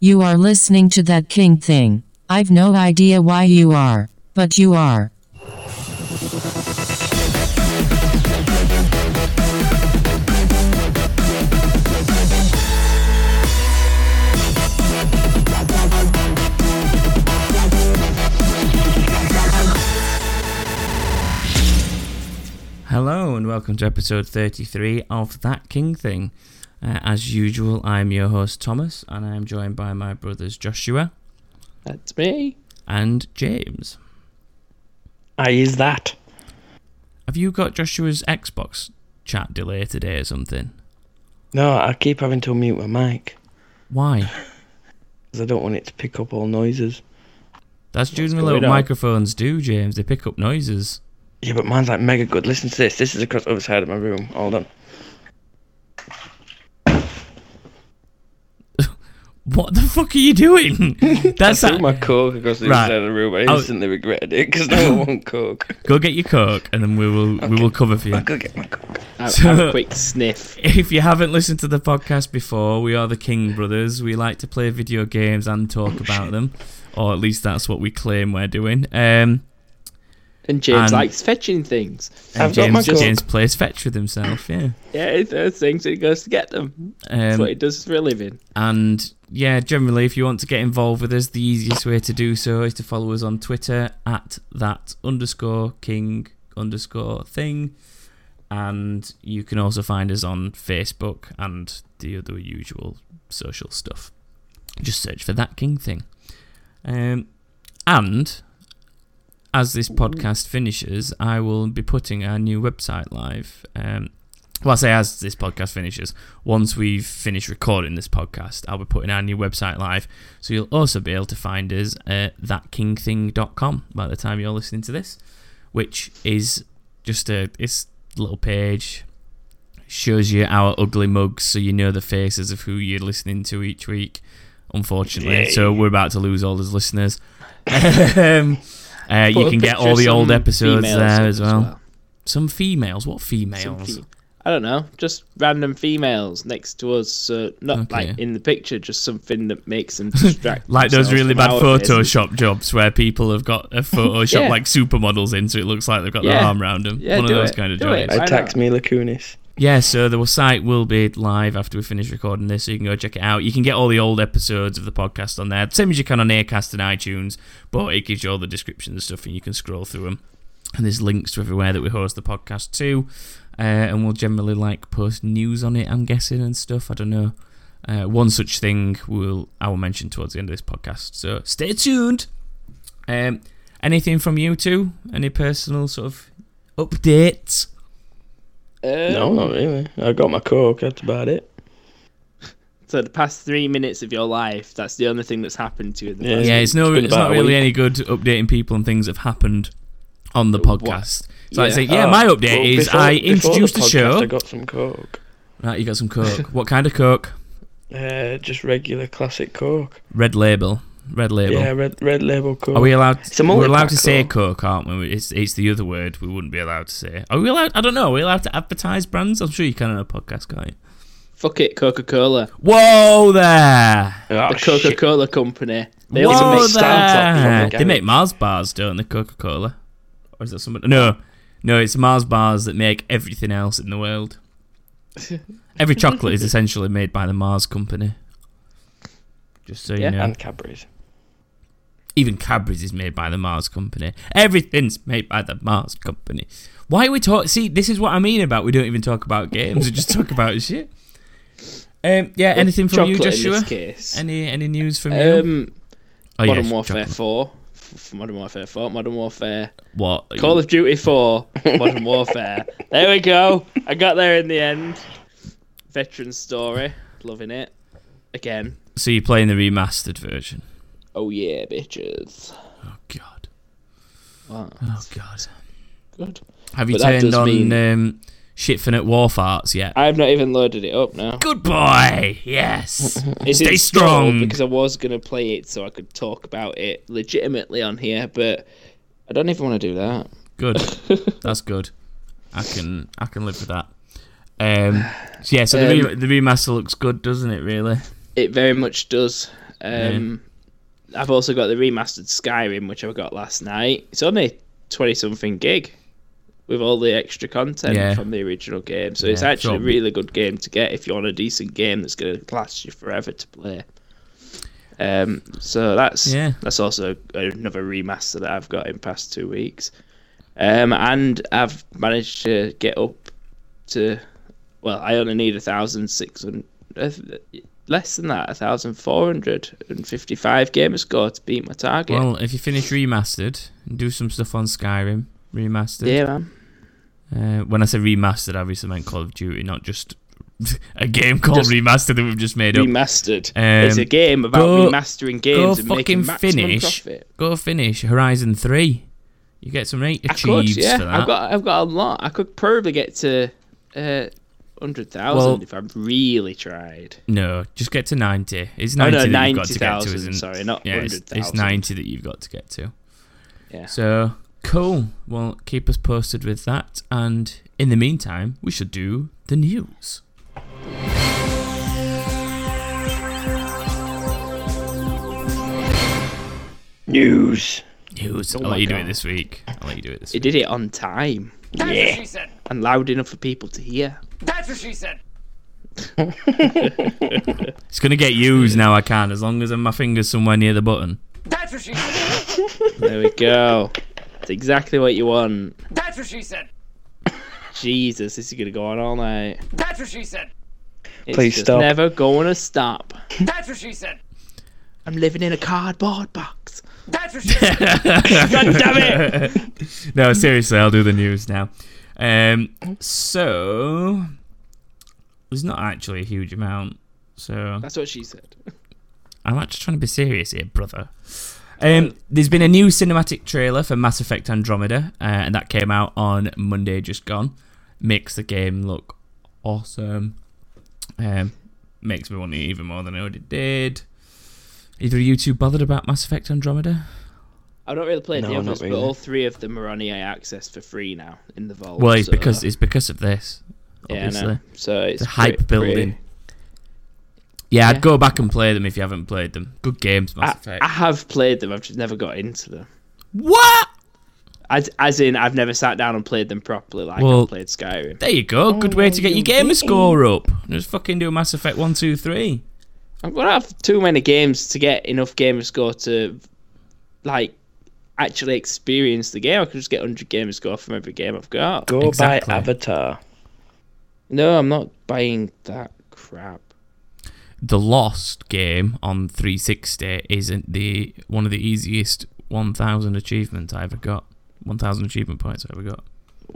You are listening to that king thing. I've no idea why you are, but you are. Hello and welcome to episode 33 of That King Thing. Uh, as usual, I'm your host Thomas and I'm joined by my brothers Joshua That's me. and James. I is that. Have you got Joshua's Xbox chat delay today or something? No, I keep having to mute my mic Why? because I don't want it to pick up all noises. That's generally what microphones do, James. They pick up noises. Yeah, but mine's like mega good. Listen to this. This is across the other side of my room. Hold on. What the fuck are you doing? That's I threw that. my coke across the Right. other side of the room. I I'll- instantly regretted it because now I want coke. Go get your coke and then we will we will cover for you. I'll go get my coke. Have, So- have a quick sniff. If you haven't listened to the podcast before, we are the King Brothers. We like to play video games and talk about them, or at least that's what we claim we're doing. Um, And James And- likes fetching things. and I've got my James, Coke. James plays fetch with himself, yeah. Yeah, he does things and he goes to get them. That's what he Um, does for a living. and yeah, generally, if you want to get involved with us, the easiest way to do so is to follow us on Twitter at that underscore king underscore thing. And you can also find us on Facebook and the other usual social stuff. Just search for that king thing. Um, and as this podcast finishes, I will be putting our new website live. Um, well, I say as this podcast finishes, once we've finished recording this podcast, I'll be putting our new website live. So you'll also be able to find us at thatkingthing.com by the time you're listening to this, which is just a it's a little page. Shows you our ugly mugs so you know the faces of who you're listening to each week, unfortunately. So we're about to lose all those listeners. um, uh, you can get all the old episodes females there up as well. Some females. What Some females? fe- I don't know, just random females next to us. So not Okay. like in the picture, just something that makes them distract. like those really bad. Photoshop jobs where people have got a Photoshop Yeah. like supermodels in, so it looks like they've got their arm around them. Yeah, One of those it. kind of Do it. joints. Why Attacks not? Mila Kunis. Yeah, so the site will be live after we finish recording this, so you can go check it out. You can get all the old episodes of the podcast on there, same as you can on Acast and iTunes, but it gives you all the descriptions and stuff, and you can scroll through them. And there's links to everywhere that we host the podcast to, uh, and we'll generally like post news on it. I'm guessing and stuff. I don't know. Uh, one such thing will I will mention towards the end of this podcast. So stay tuned. Um, anything from you two? Any personal sort of updates? Um, No, not really. I got my coke. That's about it. So the past three minutes of your life, that's the only thing that's happened to you. The Yeah. yeah, it's no, it's been it's not really week. any good updating people on things that have happened on the What? podcast. So I Yeah. say, yeah, Oh, my update well, is before- I before the introduced the, show. I got some coke. Right, you got some coke. what kind of coke? Uh, just regular classic coke. Red label. Red label. Yeah, red red label coke. Are we allowed? It's a we're allowed to say though. coke, aren't we? It's it's the other word we wouldn't be allowed to say. Are we allowed? I don't know. Are we allowed to advertise brands? I'm sure you can on a podcast, can't you? Fuck it, Coca Cola, Whoa there! Oh, the Coca Cola company. They Whoa also make there. the They make. Mars bars, don't they? Coca Cola, or is that somebody? No, no, it's Mars bars that make everything else in the world. Every chocolate is essentially made by the Mars company. Just so you Yeah, know. and Cadbury's. Even Cadbury's is made by the Mars company. Everything's made by the Mars company. Why are we talk? See, this is what I mean about we don't even talk about games. we just talk about shit. Um, yeah. Well, anything from you, Joshua? In this case. Any any news from you? Um, Oh, Modern yeah, Warfare chocolate. 4. F- Modern Warfare 4. Modern Warfare. What? Call of Duty 4. Modern Warfare. There we go. I got there in the end. Veteran story. Loving it. Again. So you're playing the remastered version? Oh yeah, bitches. Oh God. Wow, Oh God. good. Have you But turned on mean- um, Shitfinite War Farts yet? I've not even loaded it up now. Good boy. Yes. Stay strong. Because I was going to play it so I could talk about it legitimately on here, but I don't even want to do that. Good. That's good. I can I can live with that. Um, so yeah, so the, Um, re- the remaster looks good, doesn't it? Really? It very much does. Um, I've also got the remastered Skyrim, which I got last night. It's only twenty something gig with all the extra content Yeah. from the original game. So it's Yeah, actually a really good game to get if you want a decent game that's going to last you forever to play. Um, so that's Yeah. that's also another remaster that I've got in past two weeks. Um, and I've managed to get up to well, I only need a thousand six hundred, uh, less than that, a thousand four hundred and fifty-five gamer score to beat my target. Well, if you finish remastered, and do some stuff on Skyrim remastered. yeah, man. Uh, when I say remastered, I obviously meant Call of Duty, not just a game called Just remastered that we've just made up. Remastered. Um, it's a game about go- remastering games and making maximum finish. profit. Go finish Horizon Three. You get some rate I could, yeah. for that. I've got, I've got a lot. I could probably get to uh, hundred thousand Well- if I've really tried. No, just get to ninety. It's Oh, ninety no, that you've got to get to, 90,000, isn't sorry, not yeah, it's, 100,000. it's ninety that you've got to get to. Yeah. So cool. Well, keep us posted with that, and in the meantime, we should do the news. News. News. Oh I'll let you do it this week. I'll let you do it this He week. did it on time That's Yeah. what she said. and loud enough for people to hear. That's what she said. It's gonna get used now. I can, as long as my finger's somewhere near the button. That's what she said. There we go. It's exactly what you want. That's what she said. Jesus, this is gonna go on all night. That's what she said. It's Please just stop. never gonna stop. That's what she said. I'm living in a cardboard box. That's what she said. God damn it! no, seriously, I'll do the news now. Um, so there's not actually a huge amount. So That's what she said. I'm actually trying to be serious here, brother. Um, there's been a new cinematic trailer for Mass Effect Andromeda, uh, and that came out on Monday, just gone. Makes the game look awesome. Um, makes me want it even more than I already did. Either of you two bothered about Mass Effect Andromeda? I've not really played No, the not others, but all three of them are on EA Access for free now in the vault. Well, it's so- uh, because it's because of this. yeah, I Obviously. So it's the hype pretty- pretty- building. Yeah, I'd go back and play them if you haven't played them. Good games, Mass I, Effect. I have played them. I've just never got into them. what? As, as in, I've never sat down and played them properly like Well- I've played Skyrim. There you go. Good way to get your oh, gamer score up. Just fucking do Mass Effect one, two, three. I'm gonna have too many games to get enough gamer score to, like, actually experience the game. I could just get 100 gamer score from every game I've got. Go Exactly. buy Avatar. No, I'm not buying that crap. The Lost game on 360 isn't the one of the easiest 1,000 achievements I ever got. 1,000 achievement points I ever got.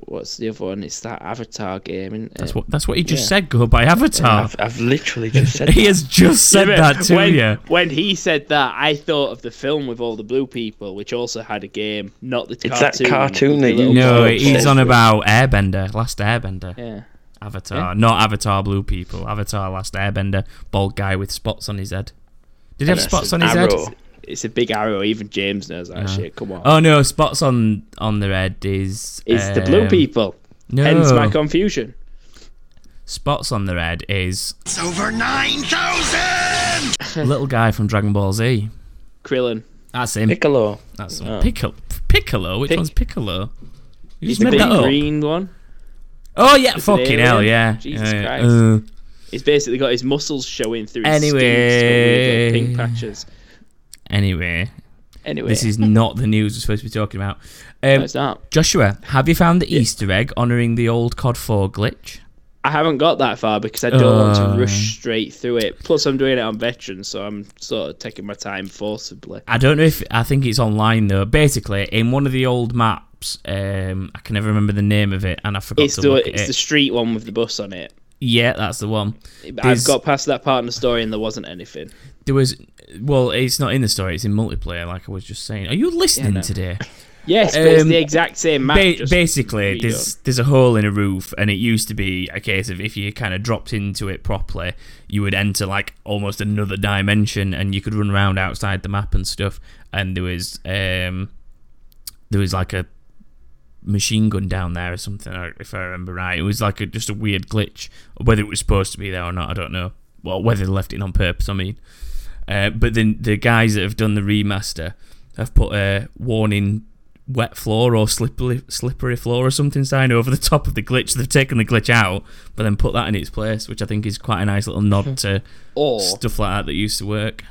What's the other one? It's that Avatar game, isn't That's what. That's what he just Yeah. said. Go by Avatar. I've, I've literally just said he has just said Yeah, that but to when, you. When he said that, I thought of the film with all the blue people, which also had a game, not the It's that cartoon. cartoon that you little No, Oh, he's on about Airbender, Last Airbender. Yeah. Avatar, not Avatar Blue People. Avatar Last Airbender, bald guy with spots on his head. Did he have spots on an his head? Arrow. It's a big arrow. Even James knows that shit. Come on. Oh no, spots on on the red is it's the blue um, people. No, Hence my confusion. spots on the red is It's over 9,000! little guy from Dragon Ball Z. Krillin. That's him. Piccolo. That's Oh. Piccolo. Piccolo. Which Pic- one's Piccolo? You He's just the made big that up. green one. Oh yeah, It's fucking hell, yeah. Jesus Yeah, yeah. Christ. Uh, He's basically got his muscles showing through his Anyway. skin. He's got weird little pink patches. Anyway, Anyway, this is not the news we're supposed to be talking about. no, Um, it's not. Joshua, have you found the Easter egg honouring the old COD 4 glitch? I haven't got that far because I don't want Uh. to rush straight through it. Plus, I'm doing it on veterans, so I'm sort of taking my time forcibly. I don't know if I think it's online though. Basically, in one of the old maps, um, I can never remember the name of it, and I forgot It's the it's at the street one with the bus on it. Yeah, that's the one. I've got past that part in the story and there wasn't anything. There was, well, it's not in the story; it's in multiplayer. Like I was just saying. Are you listening no. today? Yes, but it's Um, the exact same map. Ba- basically, there's there's a hole in a roof, and it used to be a case of if you kind of dropped into it properly, you would enter like almost another dimension, and you could run around outside the map and stuff. And there was um, there was like a machine gun down there or something, if I remember right. It was like a, just a weird glitch. Whether it was supposed to be there or not, I don't know. Well, whether they left it on purpose, I mean. Uh, but then the guys that have done the remaster have put a warning wet floor or slippery slippery floor or something sign over the top of the glitch. They've taken the glitch out, but then put that in its place, which I think is quite a nice little nod to Or stuff like that that used to work.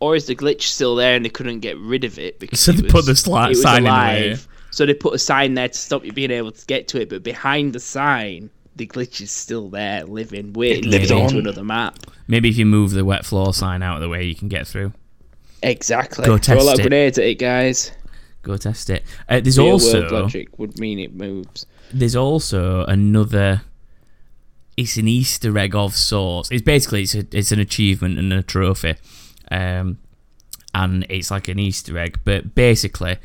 or is the glitch still there and they couldn't get rid of it because So it they put the sli- it was sign in the way. So they put a sign there to stop you being able to get to it, but behind the sign, the glitch is still there, living, waiting to get on. another map. Maybe if you move the wet floor sign out of the way, you can get through. Exactly. Go Throw a test lot of it. grenades at it, guys. Go test it. Uh, there's Real also logic would mean it moves. there's also another. It's an Easter egg of sorts. It's basically it's, a, it's an achievement and a trophy, um, and it's like an Easter egg. But basically,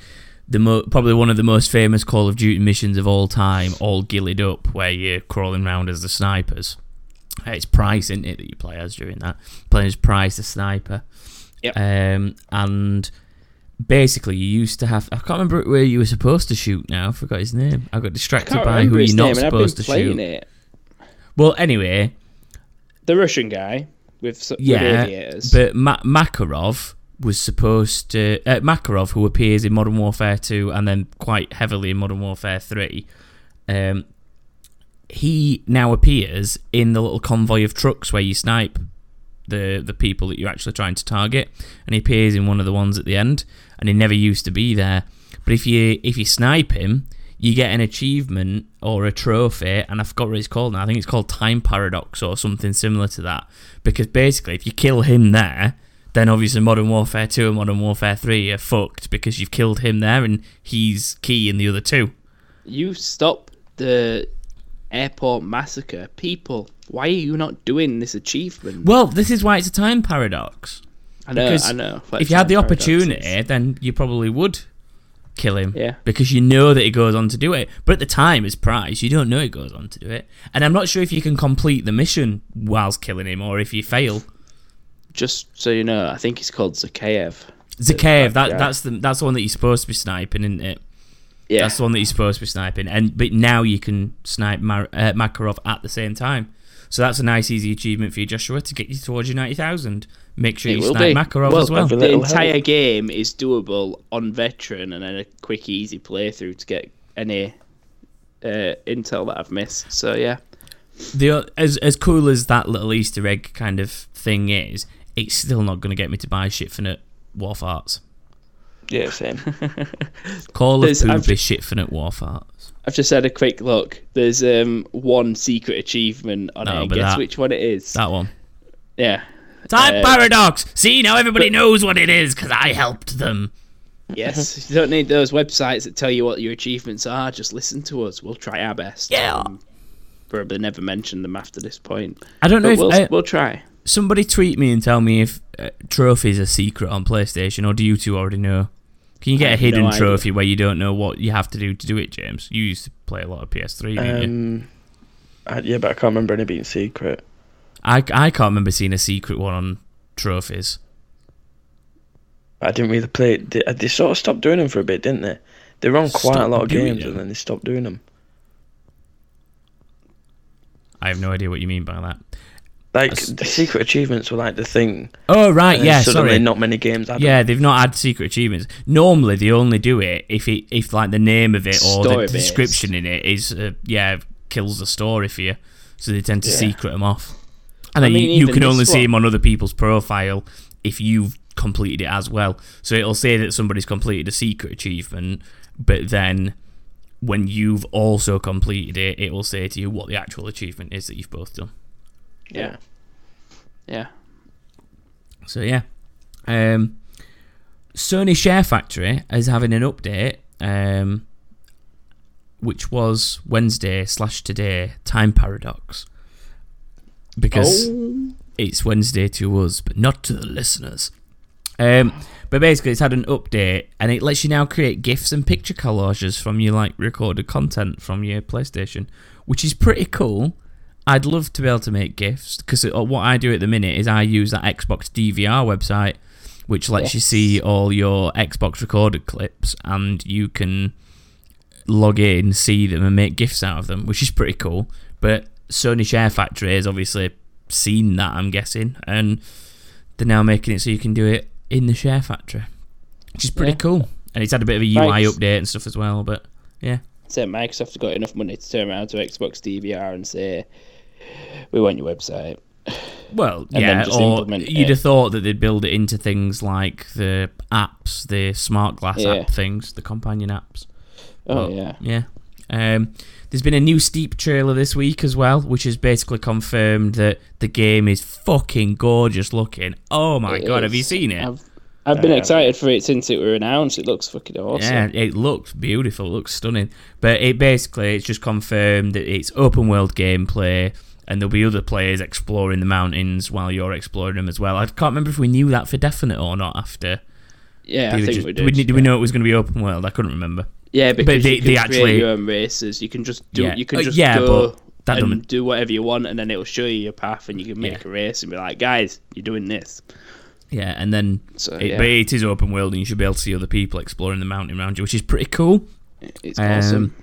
the mo- probably one of the most famous Call of Duty missions of all time, all gillied up, where you're crawling around as the snipers. It's Price, isn't it, that you play as during that? Playing as Price, the sniper. Yep. Um, and basically, you used to have. I can't remember where you were supposed to shoot. Now I forgot his name. I got distracted can't by who you're not name, I've been supposed to shoot. it. Well, anyway, The Russian guy with yeah, aviators. but Ma- Makarov was supposed to uh, Makarov, who appears in Modern Warfare 2 and then quite heavily in Modern Warfare 3. Um, he now appears in the little convoy of trucks where you snipe the the people that you're actually trying to target, and he appears in one of the ones at the end, and he never used to be there. But if you if you snipe him, you get an achievement or a trophy, and I forgot what it's called now. I think it's called Time Paradox or something similar to that. Because basically, if you kill him there, then obviously Modern Warfare 2 and Modern Warfare 3 are fucked because you've killed him there and he's key in the other two. You stop the airport massacre. People, why are you not doing this achievement? Well, this is why it's a time paradox. I know, because I know. if you had the Time paradoxes. opportunity, then you probably would kill him. Yeah. Because you know that he goes on to do it. But at the time, as Price, you don't know he goes on to do it. And I'm not sure if you can complete the mission whilst killing him or if you fail. Just so you know, I think he's called Zakhaev. Zakhaev, that, yeah. that's the that's the one that you're supposed to be sniping, isn't it? Yeah. That's the one that you're supposed to be sniping. And but now you can snipe Mar- uh, Makarov at the same time. So that's a nice, easy achievement for you, Joshua, to get you towards your ninety thousand. Make sure It you snipe be. Makarov well, as well. The entire help. game is doable on veteran and then a quick, easy playthrough to get any uh, intel that I've missed. So yeah, the as as cool as that little Easter egg kind of thing is, it's still not going to get me to buy shit for net war. Yeah, same. Call of There's- Poop I've- is shit for net war. I've just had a quick look. There's um one secret achievement on No, it. but Guess that- which one it is? That one. Yeah. Time Uh, paradox. See now everybody knows what it is because I helped them. Yes. you don't need those websites that tell you what your achievements are. Just listen to us. We'll try our best. Yeah. Um, probably never mention them after this point. I don't know But if we'll, uh, we'll try. Somebody tweet me and tell me if uh, trophies are secret on PlayStation or do you two already know? Can you get a hidden no trophy where you don't know what you have to do to do it, James? You used to play a lot of PS3, didn't you? Um, I, yeah, but I can't remember any being secret. I, I can't remember seeing a secret one on trophies. I didn't really play it. They, they sort of stopped doing them for a bit, didn't they? They were on quite a lot of games them? and then they stopped doing them. I have no idea what you mean by that. Like That's- the secret achievements were like the thing. Oh right, yeah, suddenly sorry. not many games had Yeah, they've not had secret achievements. Normally, they only do it if it if like the name of it or the Story-based. description in it is uh, yeah kills the story for you. So they tend to Yeah. secret them off, and I then mean, you, you can this only see them on other people's profile if you've completed it as well. So it'll say that somebody's completed a secret achievement, but then when you've also completed it, it will say to you what the actual achievement is that you've both done. Yeah. Yeah. So yeah, um, Sony Share Factory is having an update, um, which was Wednesday slash today time paradox, because Oh. it's Wednesday to us, but not to the listeners. Um, but basically, it's had an update, and it lets you now create gifs and picture collages from your like recorded content from your PlayStation, which is pretty cool. I'd love to be able to make gifts because uh, what I do at the minute is I use that Xbox DVR website, which lets you see all your Xbox recorded clips, and you can log in, see them, and make gifts out of them, which is pretty cool. But Sony Share Factory has obviously seen that, I'm guessing, and they're now making it so you can do it in the share factory, which is pretty Yeah. cool. And it's had a bit of a UI update and stuff as well. But yeah, So Microsoft have got enough money to turn around to Xbox DVR and say, "We want your website." well, And yeah. Or you'd it. have thought that they'd build it into things like the apps, the smart glass Yeah. app things, the companion apps. Oh But, yeah, Yeah. Um, there's been a new Steep trailer this week as well, which has basically confirmed that the game is fucking gorgeous looking. Oh my It god, have you seen it? I've I've been Yeah. excited for it since it were announced. It looks fucking awesome. Yeah, it looks beautiful. It looks stunning. But it basically it's just confirmed that it's open world gameplay, and there'll be other players exploring the mountains while you're exploring them as well. I can't remember if we knew that for definite or not. After Yeah, I think just- we did did. did we know it was going to be open world? I couldn't remember. Yeah, because they- you can they actually- your own races. You can just do. Yeah. You can Uh, just yeah, go but and do whatever you want, and then it'll show you your path, and you can make Yeah. a race and be like, "Guys, you're doing this." Yeah, and then So it, yeah, but it is open world, and you should be able to see other people exploring the mountain around you, which is pretty cool. it's Um, awesome.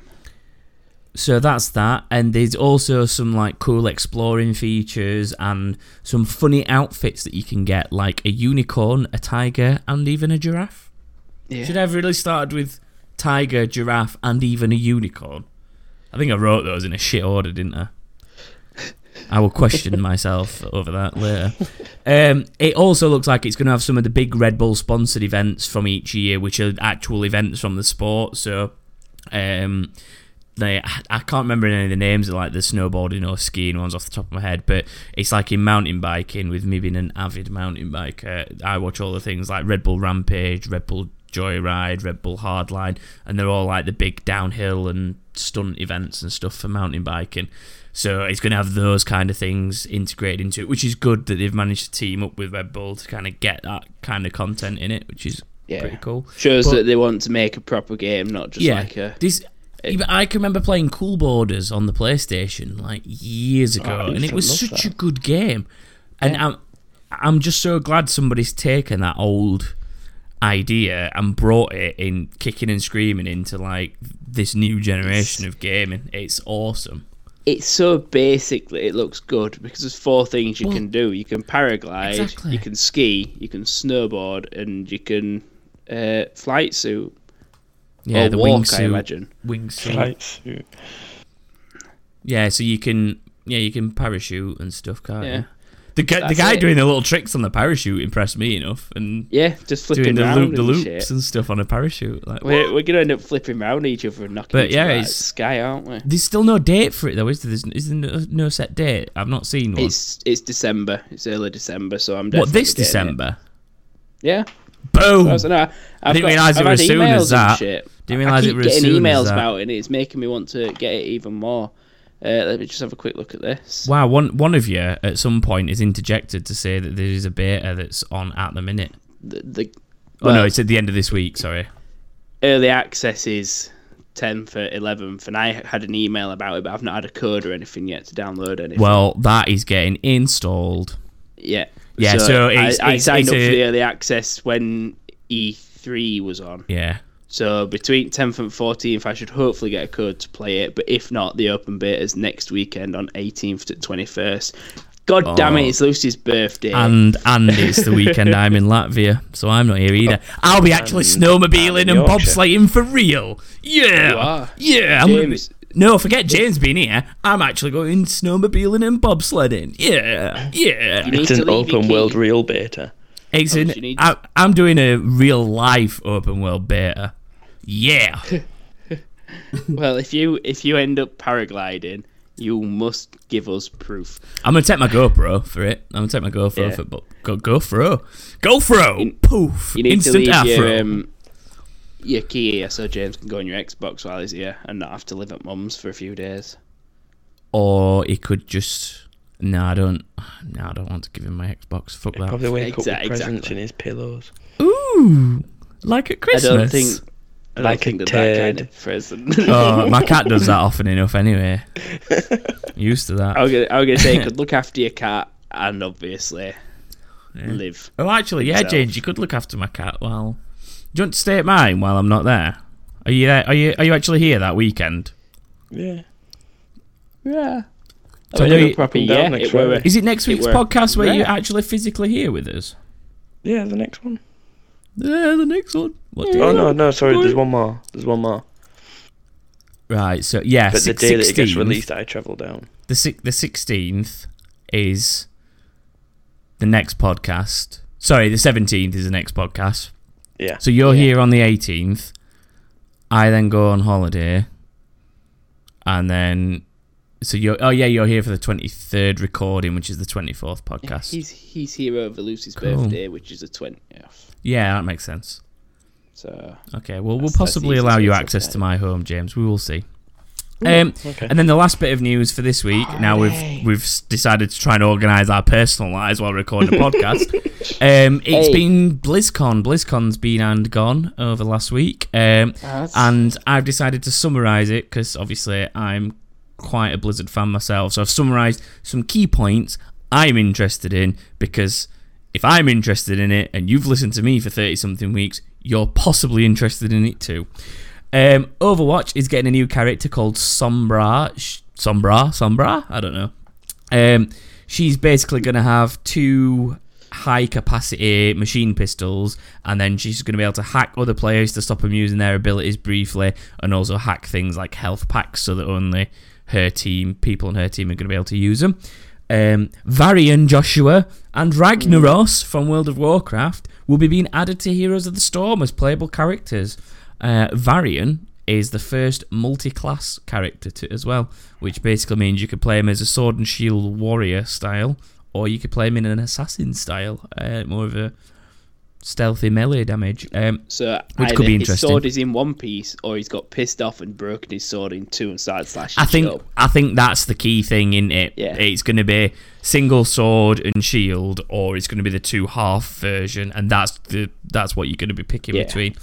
So that's that, and there's also some like cool exploring features and some funny outfits that you can get, like a unicorn, a tiger, and even a giraffe. Yeah. Should I have really started with tiger, giraffe, and even a unicorn? I think I wrote those in a shit order, didn't I? I will question myself over that later. Um, it also looks like it's going to have some of the big Red Bull sponsored events from each year, which are actual events from the sport. So, um, they I can't remember any of the names of like the snowboarding or skiing ones off the top of my head, but it's like in mountain biking with me being an avid mountain biker. I watch all the things like Red Bull Rampage, Red Bull Joyride, Red Bull Hardline, and they're all like the big downhill and stunt events and stuff for mountain biking. So it's going to have those kind of things integrated into it, which is good that they've managed to team up with Red Bull to kind of get that kind of content in it, which is Yeah. pretty cool. Shows But- that they want to make a proper game, not just yeah, like a. this. Even I can remember playing Cool Boarders on the PlayStation like years ago, I and it was such a good game. And I'm, I'm just so glad somebody's taken that old idea and brought it in, kicking and screaming into like this new generation of gaming. It's awesome. It's so basic that it looks good because there's four things you Well, can do. You can paraglide, exactly. you can ski, you can snowboard, and you can uh, flight suit Yeah, or the walk. I wingsuit, imagine. wingsuit. Right. suit. Yeah, so you can yeah you can parachute and stuff, can't Yeah. you? The guy, the guy it. doing the little tricks on the parachute impressed me enough, and Yeah, just flipping doing the round loop the and loops shit. and stuff on a parachute. Like, We're, we're gonna end up flipping round each other and knocking But each yeah, other out of it's- the sky, aren't we? There's still no date for it though, is there? There's, is there no, no set date? I've not seen one. It's it's December. It's early December, so I'm what this getting it. December? Yeah, Boom! I, know, I've didn't got- realise it I've was as soon as that. Shit. Didn't I realise it keep was getting emails about it, and it's making me want to get it even more. Uh, let me just have a quick look at this. Wow, one one of you at some point is interjected to say that there is a beta that's on at the minute. The, the Oh no, it's at the end of this week. Sorry. early access is 10th or 11th, and I had an email about it, but I've not had a code or anything yet to download anything. Well, that is getting installed. yeah, Yeah, so it's- I, I signed it's up for the early access when E3 was on. Yeah. So between 10th and 14th, I should hopefully get a code to play it. But if not, the open beta is next weekend on 18th to 21st. God damn it, Oh. it's Lucy's birthday. And and it's the weekend I'm in Latvia, so I'm not here either. Oh. I'll be actually snowmobiling and and bobsleighing for real. Yeah, You are. yeah. I'm be- no, forget James being here. I'm actually going snowmobiling and bobsledding. Yeah, yeah. It's an open world real beta. It's Oh, an, I, I'm doing a real life open world beta. Yeah. Well, if you if you end up paragliding, you must give us proof. I'm gonna take my GoPro for it. I'm gonna take my GoPro Yeah. for but go GoPro. GoPro. You- Poof. You need Instant to leave afro. your um, your key here so James can go on your Xbox while he's here and not have to live at mum's for a few days. or he could just. No, I don't. No, I don't want to give him my Xbox. Fuck that. Probably wake up with presents exactly. in his pillows. Ooh, like at Christmas. I don't think. I don't Like a think that that kind of present. Oh, my cat does that often enough anyway. Used to that. I was gonna, I was gonna say, you could look after your cat and obviously Yeah. live. Oh, actually, yeah, himself. James, you could look after my cat while. Do you want to stay at mine while I'm not there? Are you there? Are you Are you actually here that weekend? Yeah. Yeah. So I you- proper Come yeah. next It were, Is it next It week's were podcast where you're actually physically here with us? Yeah, the next one. Yeah, the next one. What do you Oh no, no, sorry. There's one more. There's one more. Right. So yeah, But the six- day that it gets released, I travel down. the six, the sixteenth is the next podcast. Sorry, the seventeenth is the next podcast. Yeah. So you're Yeah. here on the eighteenth. I then go on holiday, and then so you're oh yeah you're here for the twenty third recording, which is the twenty fourth podcast. He's he's here over Lucy's Cool. birthday, which is the twentieth. yeah, that makes sense. So Okay, well we'll That's- that's possibly allow you easiest way to access to my home, James. We will see. Um, Okay. And then the last bit of news for this week. Now we've we've decided to try and organise our personal lives while recording a podcast. Um, it's Hey. been BlizzCon. BlizzCon's been and gone over the last week, um, and I've decided to summarise it because obviously I'm quite a Blizzard fan myself. So I've summarised some key points I'm interested in because if I'm interested in it and you've listened to me for thirty something weeks, you're possibly interested in it too. Um, Overwatch is getting a new character called Sombra. Sombra? Sombra? I don't know. Um, she's basically going to have two high capacity machine pistols, and then she's going to be able to hack other players to stop them using their abilities briefly, and also hack things like health packs so that only her team, people on her team, are going to be able to use them. Um, Varian Joshua and Ragnaros from World of Warcraft will be being added to Heroes of the Storm as playable characters. Uh, Varian is the first multi-class character to, as well, which basically means you could play him as a sword and shield warrior style, or you could play him in an assassin style, uh, more of a stealthy melee damage. Um, so Which could be his sword is in one piece, or he's got pissed off and broken his sword in two and started slashing. I think. I think that's the key thing in it. Yeah. It's going to be single sword and shield, or it's going to be the two half version, and that's the that's what you're going to be picking Yeah. between.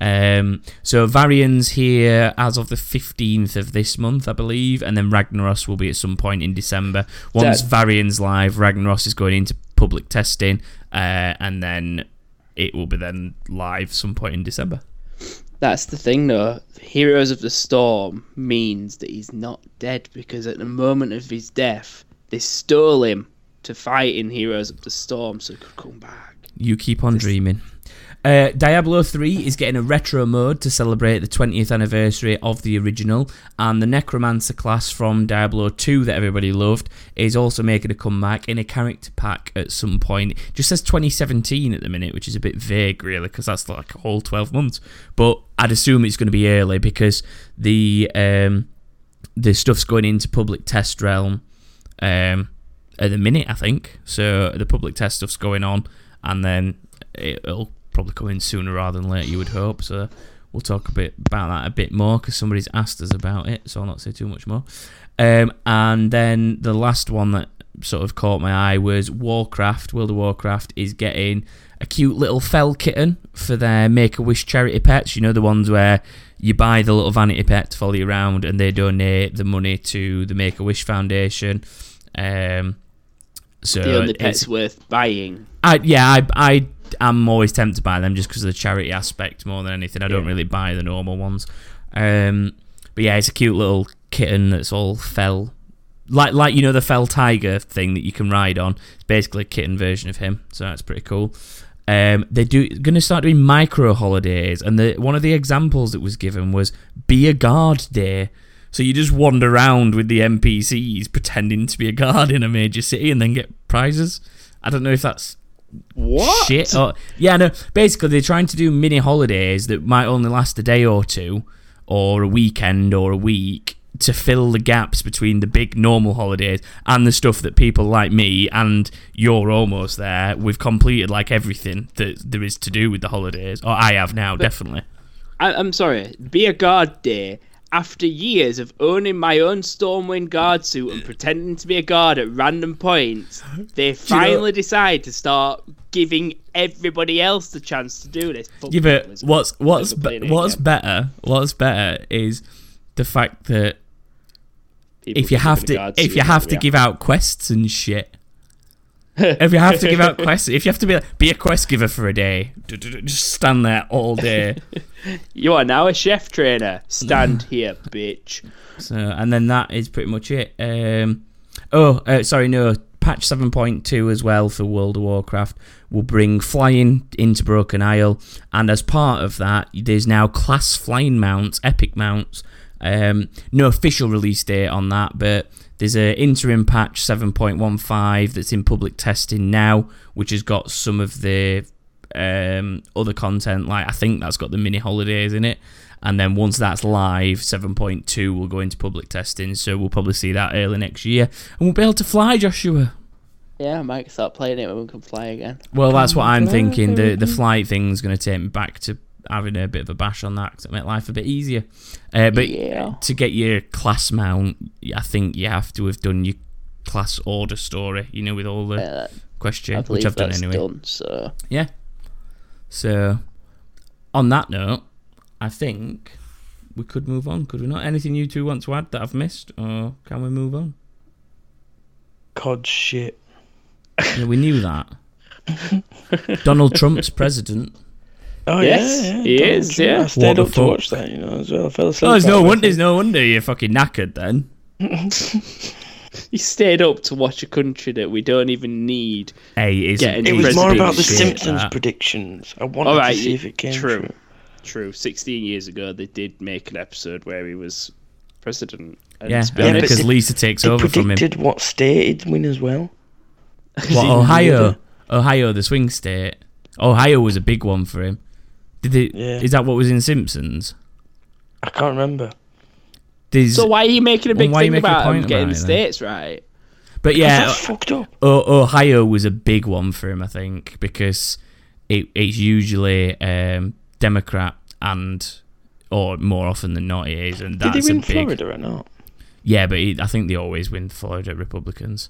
Um, so Varian's here as of the 15th of this month, I believe, and then Ragnaros will be at some point in December. Once That- Varian's live, Ragnaros is going into public testing, uh, and then it will be then live some point in December. That's the thing, though. Heroes of the Storm means that he's not dead because at the moment of his death, they stole him to fight in Heroes of the Storm, so he could come back. You keep on This- dreaming. Uh, Diablo 3 is getting a retro mode to celebrate the 20th anniversary of the original, and the Necromancer class from Diablo 2 that everybody loved is also making a comeback in a character pack at some point. It just says 2017 at the minute, which is a bit vague, really, because that's like a whole 12 months. But I'd assume it's going to be early because the um, the stuff's going into public test realm um, at the minute, I think. So the public test stuff's going on, and then it'll probably come in sooner rather than later, you would hope. So we'll talk a bit about that a bit more because somebody's asked us about it, so I'll not say too much more. Um, and then the last one that sort of caught my eye was Warcraft. World of Warcraft is getting a cute little fel kitten for their Make a Wish charity pets. You know the ones where you buy the little vanity pet to follow you around, and they donate the money to the Make a Wish Foundation. Um, so the only pet's worth buying. I yeah, I I am always tempted to buy them just because of the charity aspect more than anything. I don't Yeah. really buy the normal ones. Um, but yeah, it's a cute little kitten that's all fel, like like you know the fel tiger thing that you can ride on. It's basically a kitten version of him, so that's pretty cool. Um, they do going to start doing micro holidays, and the one of the examples that was given was be a guard day. So you just wander around with the NPCs pretending to be a guard in a major city and then get prizes. I don't know if that's What? shit. Or, yeah, no. Basically, they're trying to do mini holidays that might only last a day or two, or a weekend, or a week, to fill the gaps between the big normal holidays and the stuff that people like me and you're almost there. We've completed like everything that there is to do with the holidays, or I have now, definitely. I, I'm sorry. Be a guard day. After years of owning my own Stormwind guard suit and pretending to be a guard at random points, they you know- finally decide to start giving everybody else the chance to do this. Fuck Yeah, but what's what's be- what's again. better? What's better is the fact that People if you have live in a to if you have to give out quests and shit if you have to give out quests if you have to be like, be a quest giver for a day just stand there all day. You are now a chef trainer. Stand here, bitch. so and then that is pretty much it um oh uh, sorry no patch 7.2 as well for World of Warcraft will bring flying into Broken Isle, and as part of that, there's now class flying mounts, epic mounts. Um, no official release date on that, but there's a interim patch 7.15 that's in public testing now, which has got some of the um, other content. Like I think that's got the mini holidays in it, and then once that's live, 7.2 will go into public testing. So we'll probably see that early next year, and we'll be able to fly, Joshua. Yeah, I might start playing it when we can fly again. Well, that's what I'm thinking. The the flight thing's going to take me back to having a bit of a bash on that 'cause it make life a bit easier. Uh, but Yeah. to get your class mount, I think you have to have done your class order story. You know, with all the Uh, I question, which I've done anyway. done. So Yeah. So, on that note, I think we could move on. Could we not? Anything you two want to add that I've missed, or can we move on? Cod shit. Yeah, we knew that. Donald Trump's president. Oh Yes, yeah, yeah. he Donald is, yeah. I stayed the up to watch that, you know, as well. I fell asleep. Oh, there's no wonder. There's no wonder you're fucking knackered then. he stayed up to watch a country that we don't even need. Hey, it is. It was more about the Simpsons that. predictions. I wanted All right, to see if it came true. true. True. 16 years ago, they did make an episode where he was president. And Yeah, it's been- but because it- Lisa takes They over from him. predicted what state it'd win as well. What Ohio? Ohio, the swing state. Ohio was a big one for him. Did it? Yeah. Is that what was in Simpsons? I can't remember. There's, So why are you making a big why you thing about him getting about the it then? states right? but Yeah, yeah, fucked up. Ohio was a big one for him, I think, because it, it's usually um, Democrat and, or more often than not, it is, and Did that's he win big. Florida or not? Yeah, but he, I think they always win Florida Republicans.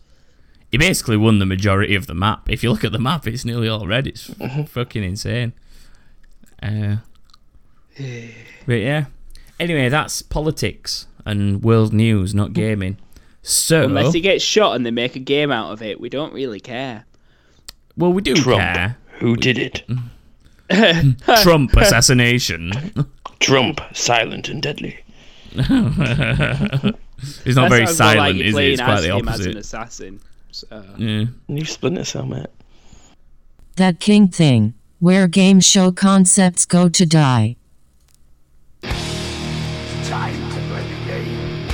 He basically won the majority of the map. If you look at the map, it's nearly all red. It's Mm-hmm. fucking insane. Uh, but yeah. Anyway, that's politics and world news, not gaming. So, Unless he gets shot and they make a game out of it, we don't really care. well, we do Trump. care. Who did it? Trump assassination. Trump, silent and deadly. It's not That very sounds more like silent, you're is it? playing It's quite as the him as an opposite. assassin. So, Yeah. New Splinter Cell, mate. That king thing, where game show concepts go to die. Time to play the game.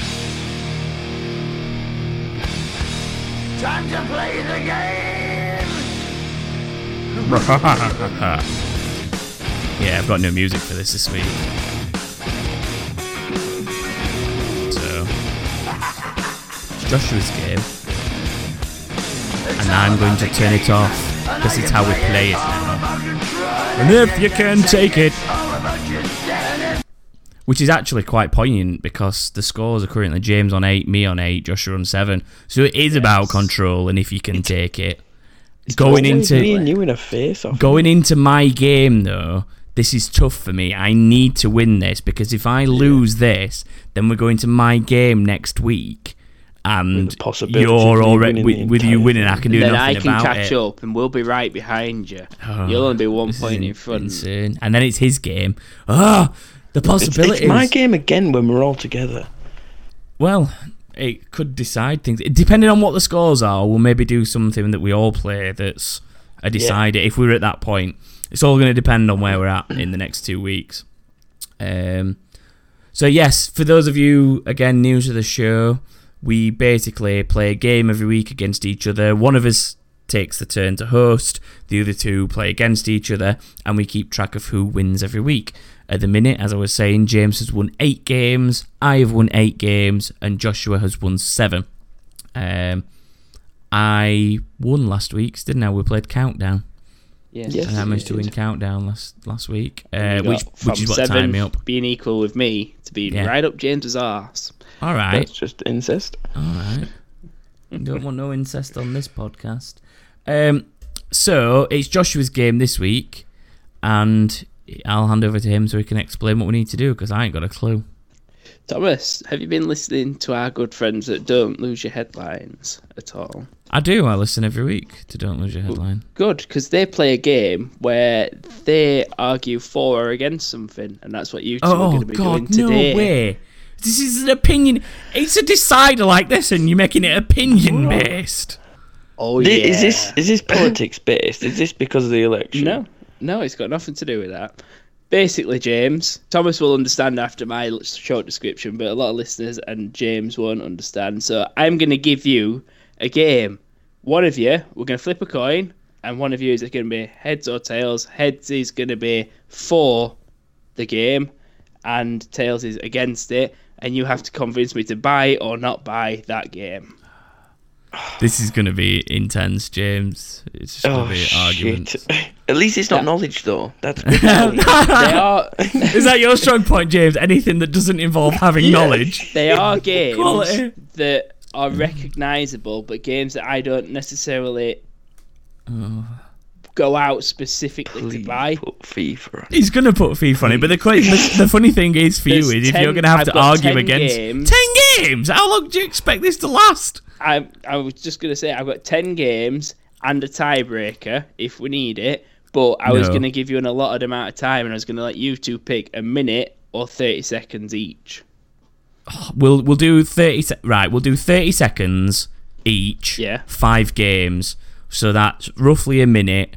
Time to play the game. Yeah, I've got no music for this this week. So, it's Joshua's game. And I'm going to turn it off because it's how we play it now. And if you can take it. Which is actually quite poignant because the scores are currently James on 8, me on 8, Joshua on 7. So it is about control and if you can take it. Going into me and you in a face off. Going into my game though, this is tough for me. I need to win this because if I lose this, then we're going to my game next week, and With the possibility of you're already with, the with you winning. I can do then nothing I can catch it. up and we'll be right behind you. Oh, You'll only be one point in in- front. insane. And then it's his game. Ah, the It's, possibilities. it's my game again when we're all together. Well, it could decide things. it, Depending on what the scores are, we'll maybe do something that we all play that's a decider. If we're at that point, it's all going to depend on where we're at in the next two weeks. Um, so yes, for those of you again new to the show, we basically play a game every week against each other. One of us takes the turn to host, the other two play against each other, and we keep track of who wins every week. At the minute, as I was saying, James has won eight games, I have won eight games, and Joshua has won seven. Um, I won last week's, didn't I? We played Countdown. Yes. Yes. and I managed to win. Countdown last last week, uh, which which is what seven timed me up. being equal with me to being Yeah. right up James's arse. All right, That's just incest. all right. Don't want no incest on this podcast. Um, so it's Joshua's game this week, and I'll hand over to him so he can explain what we need to do because I ain't got a clue. Thomas, have you been listening to our good friends that don't lose your headlines at all? I do. I listen every week to Don't Lose Your Headline. Good, because they play a game where they argue for or against something, and that's what you two are Oh going to be God, doing no way! This is an opinion. It's a decider like this, and you're making it opinion based. Oh yeah. Is this is this politics based? Is this because of the election? No, no, it's got nothing to do with that. Basically, James, Thomas will understand after my short description, but a lot of listeners and James won't understand. So I'm going to give you a game. One of you, we're going to flip a coin, and one of you is going to be heads or tails. Heads is going to be for the game, and tails is against it, and you have to convince me to buy or not buy that game. This is going to be intense, James. It's just going Oh to be shit! arguments. At least it's not That- knowledge though. That's good. are Is that your strong point, James? Anything that doesn't involve having knowledge? They are games Quality. that are recognisable, but games that I don't necessarily oh. go out specifically Please to buy. put FIFA. on. He's going to put FIFA on it, but the, que- the, the funny thing is for There's you is if 10 you're going to have I've to argue 10 against games. 10 games. How long do you expect this to last? I I was just gonna say I've got ten games and a tiebreaker if we need it, but I was gonna give you an allotted amount of time, and I was gonna let you two pick a minute or thirty seconds each. We'll we'll do 30 se- right, we'll do 30 seconds each. Yeah. 5 games. So that's roughly a minute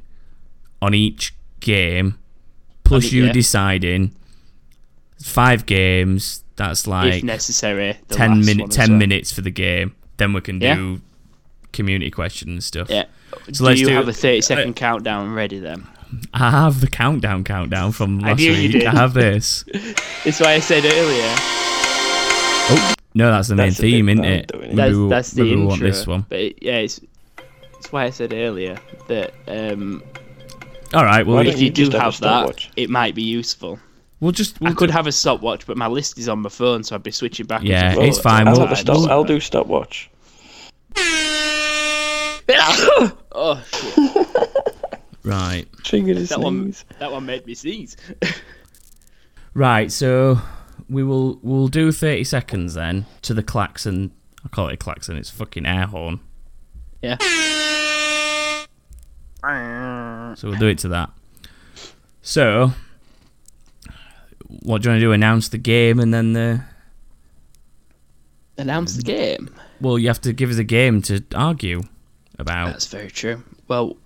on each game plus it, you yeah. deciding 5 games. That's if like necessary. the 10 minute 10 well. minutes for the game. Then we can Yeah. do community questions and stuff. Yeah. So do let's you do- have a thirty second countdown ready then? I have the countdown countdown from I last knew you week. I have this. That's why I said earlier. Oh, no, that's the main That's theme, isn't that it? Maybe That's we'll- that's the maybe we'll intro. want this one. But it- yeah, it's that's why I said earlier that um, All right, well, Why we- don't if you you do have that, stopwatch? it might be useful. We'll just we'll I could do- have a stopwatch, but my list is on my phone, so I'd be switching back. and Yeah, forth. it's fine, I'll, we'll- have a stop, I'll do stopwatch. oh shit! right. Triggered a That one, that one made me sneeze. Right, so we will we'll do 30 seconds then to the klaxon. I call it a klaxon, it's a fucking air horn. yeah. So we'll do it to that. So, what do you want to do? Announce the game and then the. Announce the game. Well, you have to give us a game to argue about. That's very true. Well,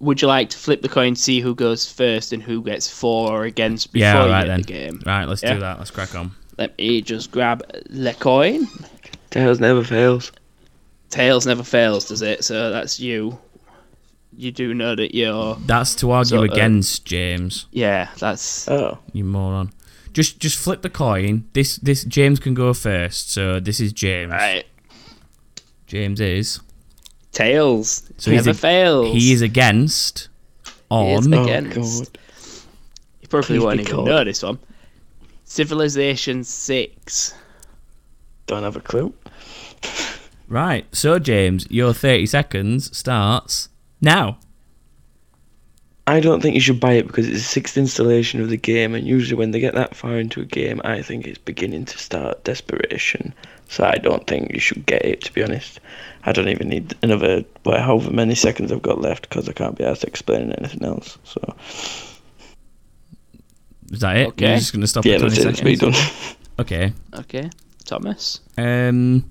would you like to flip the coin, see who goes first and who gets for or against before Yeah, you right get then. the game? Right, let's Yeah. do that. Let's crack on. Let me just grab the coin. Tails never fails. Tails never fails, does it? So that's you. You do know that you're. That's to argue Sort of. against James. Yeah, that's. Oh, You moron. Just just flip the coin. This this James can go first. So this is James. Right. James is. Tails. So he's never a- fails. He is against on the- oh Against. god. You probably Please won't even cold. know this one. Civilization 6. Don't have a clue. Right. So James, your 30 seconds starts now. I don't think you should buy it because it's the sixth installation of the game, and usually when they get that far into a game, I think it's beginning to start desperation. So I don't think you should get it. To be honest, I don't even need another well, however many seconds I've got left because I can't be asked explaining anything else. So Is that it? Okay. You're just gonna stop yeah, at 20 that's it. It's me done. Okay. Okay. Thomas. Um.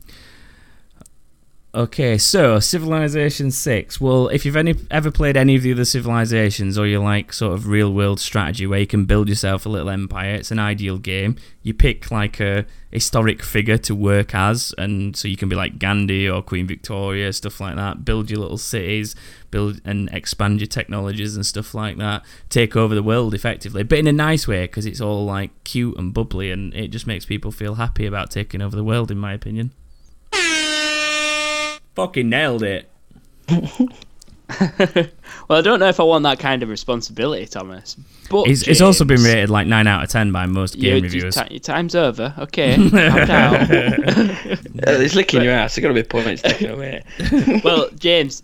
Okay, so Civilization Six. Well, if you've any ever played any of the other civilizations, or you like sort of real world strategy where you can build yourself a little empire, it's an ideal game. You pick like a historic figure to work as, and so you can be like Gandhi or Queen Victoria, stuff like that. Build your little cities, build and expand your technologies and stuff like that. Take over the world effectively, but in a nice way because it's all like cute and bubbly, and it just makes people feel happy about taking over the world, in my opinion. Fucking nailed it. Well, I don't know if I want that kind of responsibility, Thomas. But It's, it's also been rated like 9 out of 10 by most game your reviewers. ti- your time's over. Okay. calm down. It's licking your ass. There got to be points taken away. well, James,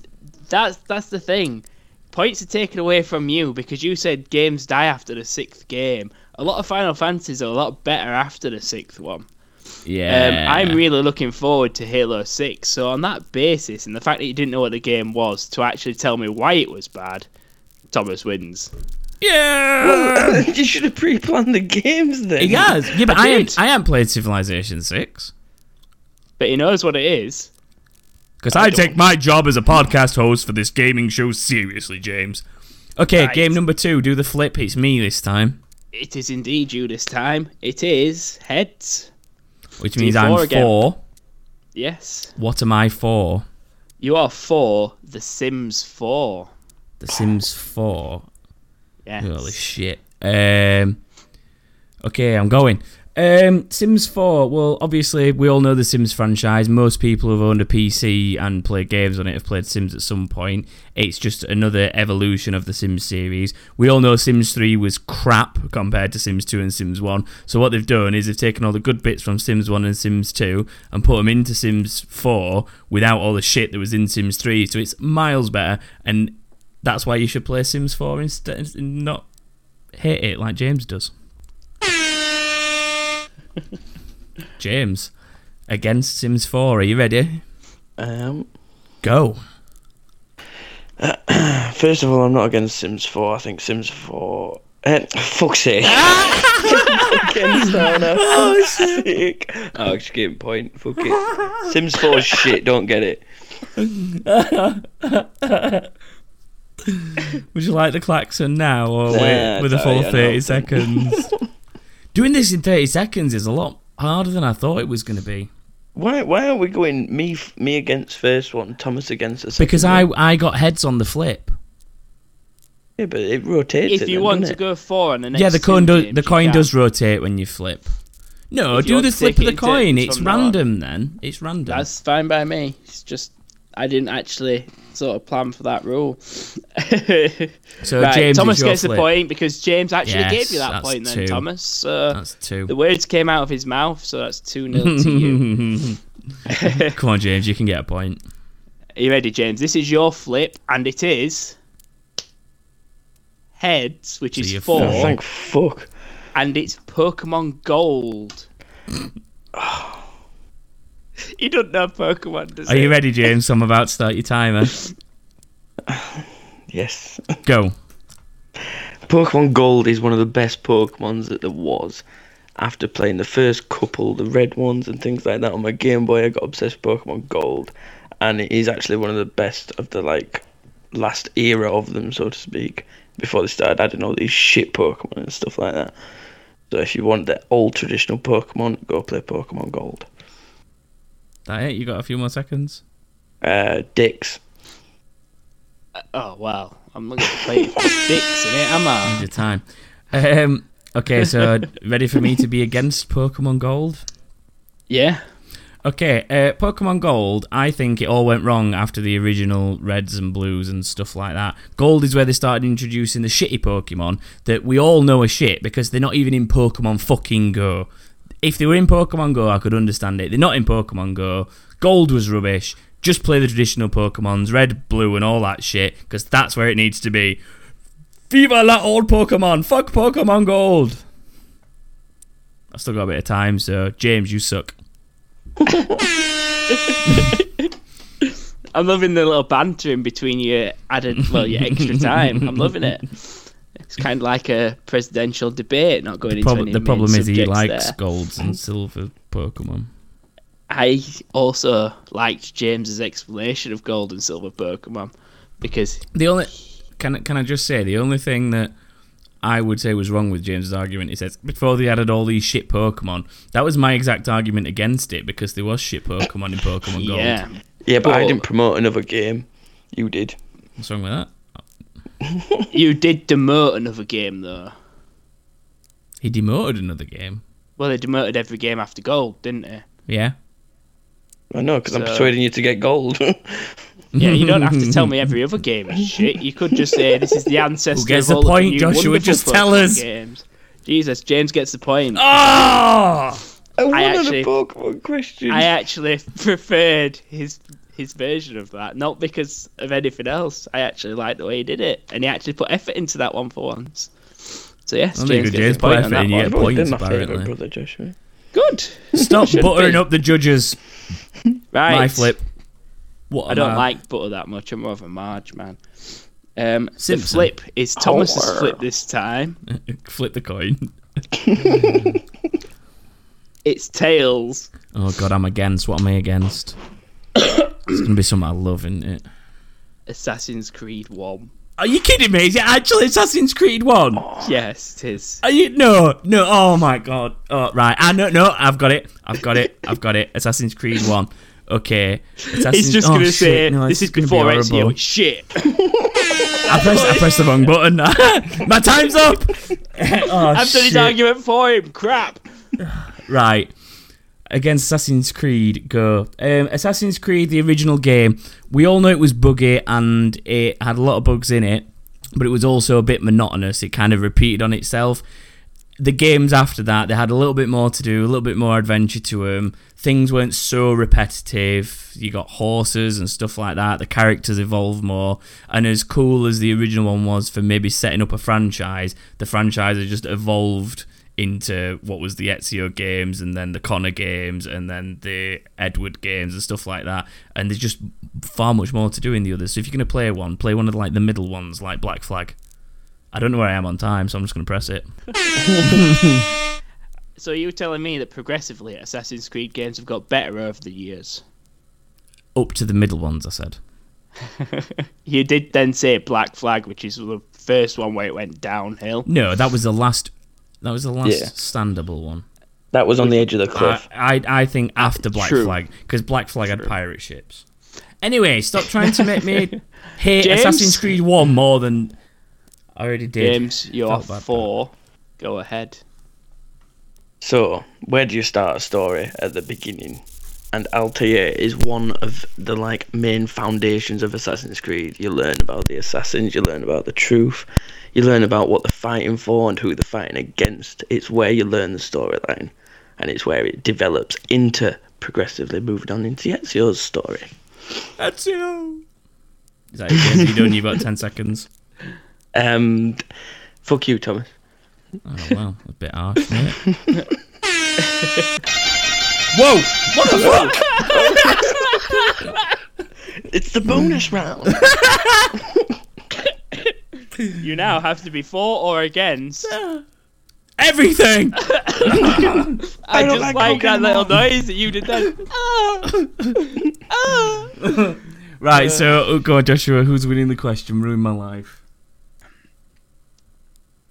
that's that's the thing. Points are taken away from you because you said games die after the sixth game. A lot of Final Fantasies are a lot better after the sixth one. Yeah. Um, I'm really looking forward to Halo 6. So, on that basis, and the fact that you didn't know what the game was, to actually tell me why it was bad, Thomas wins. yeah. you should have pre-planned the games then. He has. Yeah, but I I, did. ain't, I haven't played Civilization 6. But he knows what it is. Because I, take my job as a podcast host for this gaming show seriously, James. Okay, Right. game number two. Do the flip. It's me this time, It is indeed you this time. It is heads. Which means four I'm again. four. Yes. What am I for? You are for The Sims 4. The Sims 4. Yes. Holy shit. Um, okay, I'm going. Um, Sims 4. Well, obviously, we all know the Sims franchise. Most people who've owned a PC and played games on it have played Sims at some point. It's just another evolution of the Sims series. We all know Sims 3 was crap compared to Sims 2 and Sims 1. So, what they've done is they've taken all the good bits from Sims 1 and Sims 2 and put them into Sims 4 without all the shit that was in Sims 3. So, it's miles better. And that's why you should play Sims 4 instead, and not hate it like James does. James, against Sims 4, are you ready? Um, Go. first of all, I'm not against Sims 4. I think Sims 4. Uh, fuck's sake. against Anna. Oh, sick. Oh, just getting point. Fuck it. Sims 4 shit. Don't get it. Would you like the klaxon now or Nah, wait with a full alright, 30 I seconds? Doing this in 30 seconds is a lot harder than I thought it was going to be. Why? Why are we going me me against first one, Thomas against the second? Because I, one? I got heads on the flip. yeah, but it rotates. If it you then, want to it? go four on the next yeah, the coin, does, the coin can. does rotate when you flip. No, If do the flip of the coin. turns It's from now on. random then. It's random. That's fine by me. It's just I didn't actually sort of plan for that rule. so right, James, Thomas gets flip. the point because James actually Yes, gave you that that's point then. Thomas. So That's two. the words came out of his mouth, so that's 2 0 to you. Come on, James, you can get a point. Are you ready, James? This is your flip, and it is heads, which So is you're four, Oh, thank fuck. and it's Pokemon Gold. you don't know Pokemon, does Are he? you ready, James? I'm about to start your timer. Yes. Go. Pokemon Gold is one of the best Pokemons that there was. After playing the first couple, the red ones and things like that on my Game Boy, I got obsessed with Pokemon Gold, and it is actually one of the best of the like last era of them, so to speak. Before they started adding all these shit Pokemon and stuff like that. So if you want the old traditional Pokemon, go play Pokemon Gold. That it? You got a few more seconds? Uh, Dix. Oh, wow. I'm looking to play for dicks in it, am I? Your time. Um, okay, so ready for me to be against Pokemon Gold? Yeah. Okay, uh, Pokemon Gold, I think it all went wrong after the original Reds and Blues and stuff like that. Gold is where they started introducing the shitty Pokemon that we all know are shit because they're not even in Pokemon fucking Go. If they were in Pokemon Go, I could understand it. They're not in Pokemon Go. Gold was rubbish. Just play the traditional Pokemons, Red, Blue, and all that shit, because that's where it needs to be. Viva la old Pokemon! Fuck Pokemon Gold! I've still got a bit of time, so James, you suck. I'm loving the little banter in between your added, well, your extra time. I'm loving it. It's kind of like a presidential debate, not going into Prob- any the main problem is he likes there. golds and silver Pokemon. I also liked James's explanation of gold and silver Pokemon because The only can I- can I just say the only thing that I would say was wrong with James's argument. He says before they added all these shit Pokemon, that was my exact argument against it because there was shit Pokemon in Pokemon Gold. yeah, Yeah, but I didn't promote another game. You did. What's wrong with that? you did demote another game though. He demoted another game. Well, they demoted every game after gold, didn't they? Yeah. I know, because I'm persuading you to get gold. Yeah, you don't have to tell me every other game is shit. You could just say this is the ancestor Who gets of the all of point, new Joshua? Just tell us. Games. Jesus, James gets the point. Oh! I won on actually- a Pokemon question. I actually preferred his his version of that, not because of anything else. I actually like the way he did it, and he actually put effort into that one for once. So yes, Well, James there you go, gets James put point effort on that you get points, been my favourite apparently. brother, Joshua. Good. Stop buttering be. up the judges. Right. My flip. What I don't like butter that much. I'm more of a Marge man. Um, the flip is Thomas's Homer. flip this time. flip the coin. It's tails. Oh god, I'm against. What am I against? It's gonna be something I love, isn't it? Assassin's Creed One. Are you kidding me? Is it actually Assassin's Creed One? Yes, it is. Are you no no? Oh my god! Oh right, I know no. I've got it. I've got it. I've got it. Assassin's Creed One. Okay. Assassin's, He's just oh, gonna shit, say no, this is gonna be before horrible. Ezio. Shit. I pressed I pressed the wrong button. my time's up. oh, I've done his argument for him. Crap. Right. Against Assassin's Creed, go. Um, Assassin's Creed, the original game, we all know it was buggy and it had a lot of bugs in it, but it was also a bit monotonous. It kind of repeated on itself. The games after that, they had a little bit more to do, a little bit more adventure to them. Things weren't so repetitive. You got horses and stuff like that. The characters evolved more. And as cool as the original one was for maybe setting up a franchise, the franchise has just evolved into what was the Ezio games and then the Connor games and then the Edward games and stuff like that. And there's just far much more to do in the others. So if you're going to play one, play one of the, like the middle ones, like Black Flag. I don't know where I am on time, so I'm just going to press it. So you're telling me that progressively Assassin's Creed games have got better over the years? Up to the middle ones, I said. You did then say Black Flag, which is the first one where it went downhill. No, that was the last. That was the last Yeah. standable one. That was on the edge of the cliff. I, I, I think after Black True. Flag, because Black Flag had pirate ships. Anyway, stop trying to make me hate James? Assassin's Creed 1 more than I already did. James, you're bad, four. Go ahead. So, where do you start a story at the beginning? And Altair is one of the like main foundations of Assassin's Creed. You learn about the assassins, you learn about the truth, you learn about what they're fighting for and who they're fighting against. It's where you learn the storyline, and it's where it develops into progressively moving on into Ezio's story. Ezio! Is that it, James? You done? You've got 10 seconds. Um, fuck you, Thomas. Oh, well, a bit harsh, mate. Whoa! What the fuck? It's the bonus round. You now have to be for or against. Everything! I, don't just like like, that little noise that you did then. Ah. Right, so, oh, go on, Joshua. Who's winning the question? Ruin my life.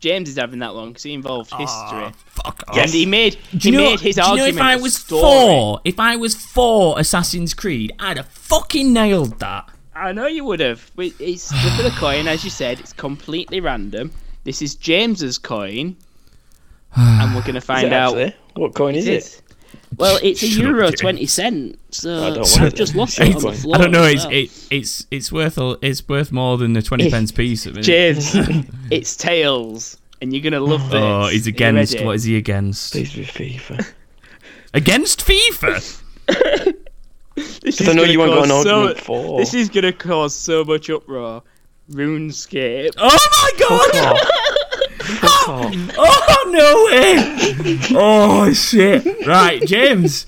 James is having that one because he involved history. Fuck off. And he made he Do you know, made his do you know if I was story. for, if I was for Assassin's Creed, I'd have fucking nailed that. I know you would have. But it's flip of the coin, as you said. It's completely random. This is James's coin, and we're gonna find out. actually? What coin is it? Is. Well, it's a Shut up, euro twenty cent. So I don't I've want it just lost it on the floor. I don't know. It's well. it, it's it's worth a, it's worth more than the twenty pence piece. At the. James. it's tails, and you're gonna love oh, this. Oh, he's against. What is he against? Please be FIFA. Against FIFA. This I is know gonna you weren't cause going so, for. This is gonna cause so much uproar. RuneScape. Oh my god! Fuck off. Oh no way! Oh shit! Right, James,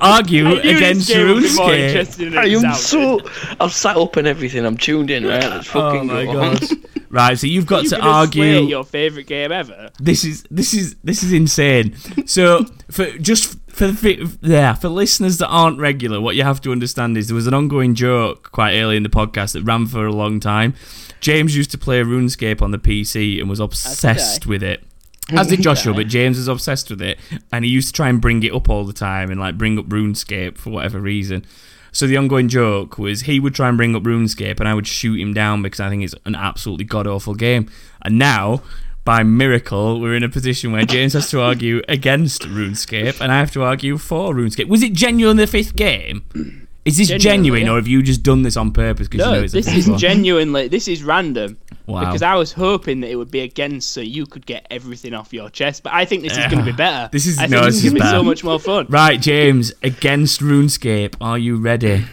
argue I knew this against game would be RuneScape. I am so. I'm sat up and everything. I'm tuned in. Right, let's Oh fucking my go god! Right, so you've got You to argue. swear your favorite game ever. this is this is this is insane. So for just for the fi- yeah for listeners that aren't regular, what you have to understand is there was an ongoing joke quite early in the podcast that ran for a long time. James used to play RuneScape on the PC and was obsessed with it. As did Joshua, but James was obsessed with it, and he used to try and bring it up all the time and like bring up RuneScape for whatever reason. So the ongoing joke was he would try and bring up RuneScape, and I would shoot him down because I think it's an absolutely god awful game. And now, by miracle, we're in a position where James has to argue against RuneScape, and I have to argue for RuneScape. Was it genuine the fifth game? Is this Genuinely, genuine, yeah. or have you just done this on purpose because No, you know it's this fifth is one? genuinely. This is random. Wow. Because I was hoping that it would be against, so you could get everything off your chest. But I think this is going to be ah, better. This is- I no, this this is is going to be so much more fun. Right, James, against RuneScape, are you ready?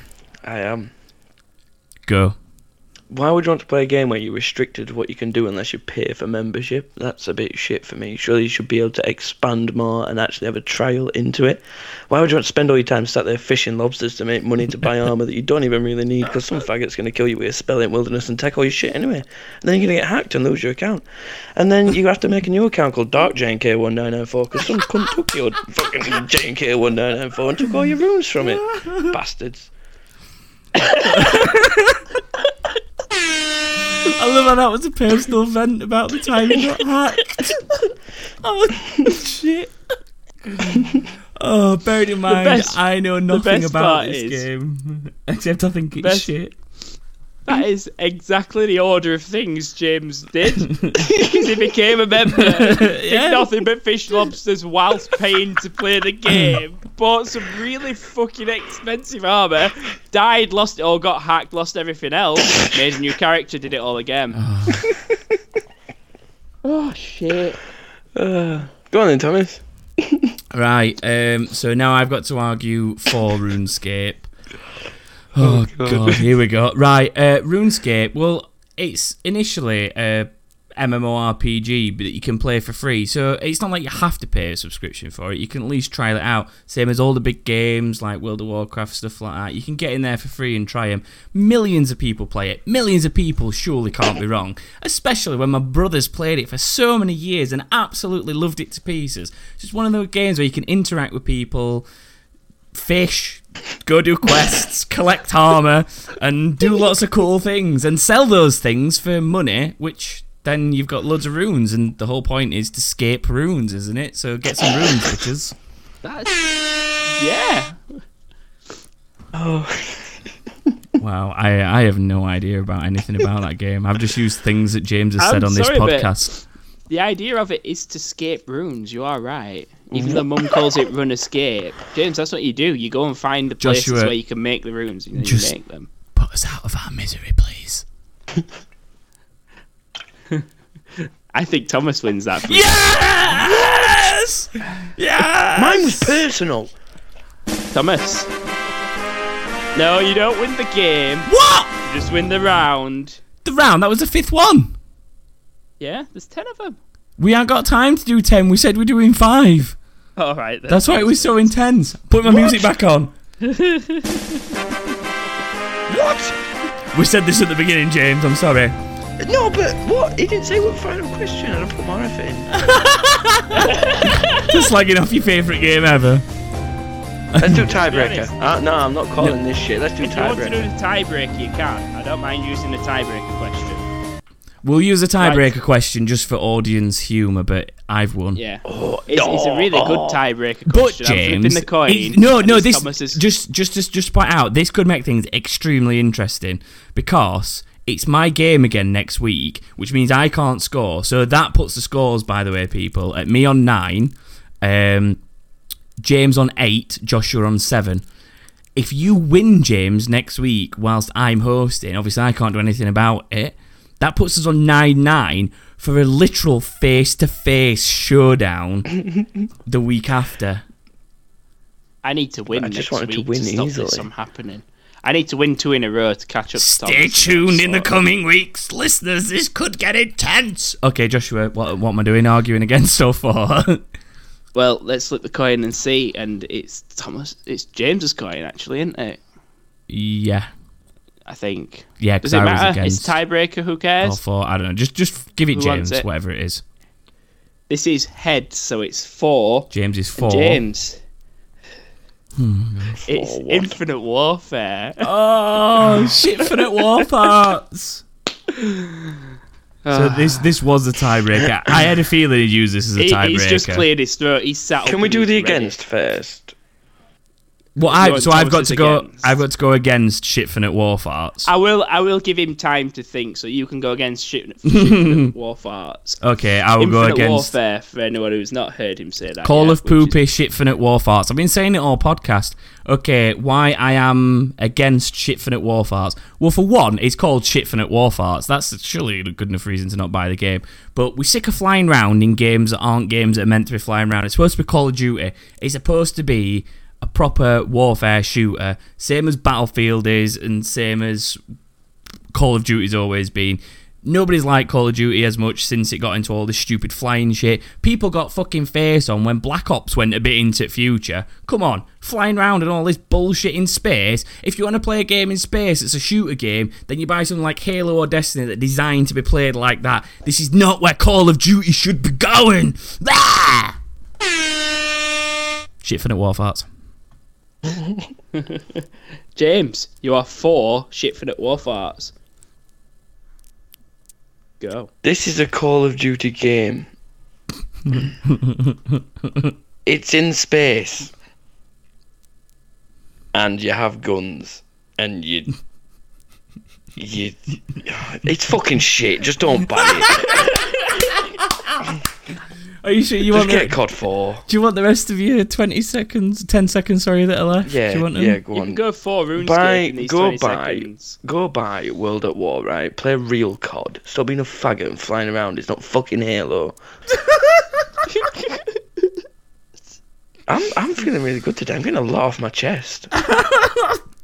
I am. Go. Why would you want to play a game where you're restricted to what you can do unless you pay for membership? That's a bit shit for me. Surely you should be able to expand more and actually have a trial into it. Why would you want to spend all your time sat there fishing lobsters to make money to buy armor that you don't even really need? Because some faggot's going to kill you with a spell in wilderness and take all your shit anyway. And then you're going to get hacked and lose your account. And then you have to make a new account called Dark JNK1994 because some cunt took your fucking JNK1994 and took all your runes from it. Bastards. I love how that was a personal vent about the time he got hacked. oh shit. Oh, bearing in mind, best- I know nothing about this is- game. Except I think it's best- shit. That is exactly the order of things James did. Because he became a member, did Yeah. nothing but fish lobsters whilst paying to play the game, bought some really fucking expensive armour, died, lost it all, got hacked, lost everything else, made a new character, did it all again. oh shit. Uh, go on then, Thomas. Right, um, so now I've got to argue for RuneScape. Oh, god. here we go. Right, uh, RuneScape, well, it's initially a MMORPG that you can play for free, so it's not like you have to pay a subscription for it. You can at least try it out. Same as all the big games like World of Warcraft, stuff like that. You can get in there for free and try them. Millions of people play it. Millions of people surely can't be wrong. Especially when my brothers played it for so many years and absolutely loved it to pieces. It's just one of those games where you can interact with people, fish, go do quests, collect armor, and do lots of cool things, and sell those things for money, which then you've got loads of runes, and the whole point is to scape runes, isn't it? So get some runes, bitches. That's. Yeah. Oh, Wow, I I have no idea about anything about that game. I've just used things that James has I'm said on this sorry, but- podcast. The idea of it is to escape runes. You are right. Even though Mum calls it run escape, James, that's what you do. You go and find the places Joshua, where you can make the rooms and then just- you make them. Put us out of our misery, please. I think Thomas wins that. Yes! Yes! mine was personal. Thomas. No, you don't win the game. What? You just win the round. The round, that was the fifth one. Yeah, there's ten of them. We ain't got time to do ten. We said we're doing five. All right. Then. That's why it was so intense. Put my music back on. What? We said this at the beginning, James. I'm sorry. No, but what? He didn't say what final question, and I put marathon. Just slagging off your favourite game ever. Let's do honest. tiebreaker. Uh, no, I'm not calling this shit. Let's do If you want to do the tiebreaker, you can. I don't mind using the tiebreaker question. We'll use a tiebreaker question just for audience humour, but I've won. Yeah. Oh, It's, it's a really good oh. tiebreaker But question. I'm James, the coin. it- no, no, this Thomas's- just just just just point out this could make things extremely interesting because it's my game again next week, which means I can't score. So that puts the scores, by the way, people, at me on nine, um, James on eight, Joshua on seven. If you win, James, next week whilst I'm hosting, obviously I can't do anything about it. That puts us on nine nine for a literal face to face showdown the week after. I need to win I just next wanted to week win stop this from happening. I need to win two in a row to catch up. Stay Thomas. tuned in the coming weeks, listeners. This could get intense. Okay, Joshua, what, what am I doing arguing against so far? Well, let's flip the coin and see. And it's Thomas. It's James's coin, actually, isn't it? yeah, I think. yeah, Does because it I was matter? It's against. tiebreaker. Who Or cares? for I don't know. Just just give it Who James, it? whatever it is. This is head, so it's four. James is four. James. Hmm. It's Four what? infinite warfare. Oh, shit for the war parts. So this this was a tiebreaker. I had a feeling he'd use this as a He- tiebreaker. he's just cleared his throat. He's sat. up Can we do the ready. against first? Well, I, so I've got to go. against? I've got to go against Shitfinite War Farts. I will. I will give him time to think, so you can go against shit, shit war. Okay, I will go against warfare for anyone who's not heard him say that. Call yet, of is- Poopy Shitfinite War Farts. I've been saying it all podcast. Okay, why I am against Shitfinite War Farts? Well, for one, it's called Shitfinite War Farts. That's surely a good enough reason to not buy the game. But we're sick of flying around in games that aren't games that are meant to be flying around. It's supposed to be Call of Duty. It's supposed to be a proper warfare shooter, same as Battlefield is, and same as Call of Duty's always been. Nobody's liked Call of Duty as much since it got into all this stupid flying shit. People got fucking face on when Black Ops went a bit into future. Come on, flying around and all this bullshit in space. If you want to play a game in space, it's a shooter game, then you buy something like Halo or Destiny that's designed to be played like that. This is not where Call of Duty should be going. Ah! Shit for the war farts. James, you are four shitfinite war farts. Go. This is a Call of Duty game. it's in space. And you have guns. And you. You. It's fucking shit. Just don't buy it. Are you sure you Just want get the, COD 4. Do you want the rest of your 20 seconds, 10 seconds, sorry, that are left? Yeah, Do you want them? yeah, go on. You can go four RuneScape Buy- in these go 20 buy. seconds. Go buy World at War, right? Play real COD. Stop being a faggot and flying around. It's not fucking Halo. I'm I'm feeling really good today. I'm getting a lot off my chest.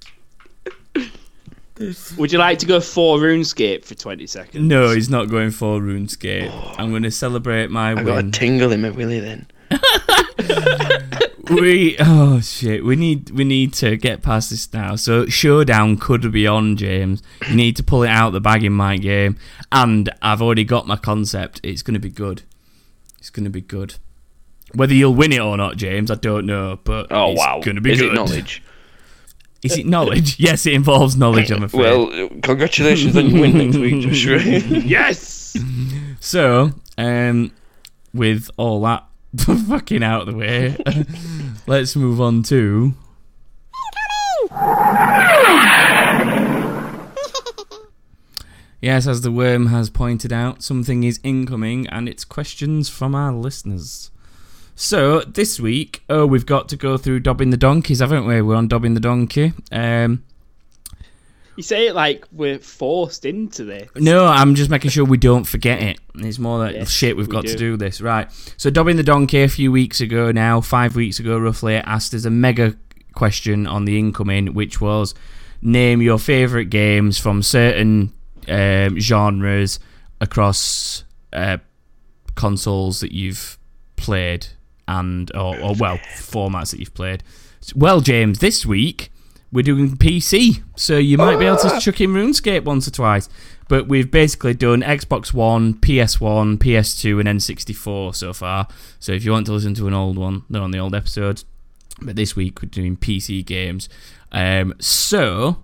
Would you like to go for RuneScape for 20 seconds? No, he's not going for RuneScape. I'm going to celebrate my win. I got a tingle in my willy then. we oh shit, we need we need to get past this now. So showdown could be on, James. You need to pull it out the bag in my game, and I've already got my concept. It's going to be good. It's going to be good. Whether you'll win it or not, James, I don't know, but Oh it's wow. going to be Is good. it knowledge? Is it knowledge? yes, it involves knowledge. I'm afraid. Well, congratulations on your win next week, Joshua. Yes! So, um, with all that fucking out of the way, let's move on to. Yes, as the worm has pointed out, something is incoming and it's questions from our listeners. So, this week, oh, we've got to go through Dobbing the Donkeys, haven't we? We're on Dobbing the Donkey. Um, You say it like we're forced into this. No, I'm just making sure we don't forget it. It's more like Yes, shit. We've we got to do. do this right. So, Dobbin the Donkey a few weeks ago now, five weeks ago roughly, asked us a mega question on the incoming, which was name your favourite games from certain um, genres across uh, consoles that you've played and or, or well formats that you've played. Well, James, this week we're doing PC, so you might be able to chuck in RuneScape once or twice. But we've basically done Xbox One, PS1, PS2, and N64 so far. So if you want to listen to an old one, they're on the old episodes. But this week we're doing PC games. Um, so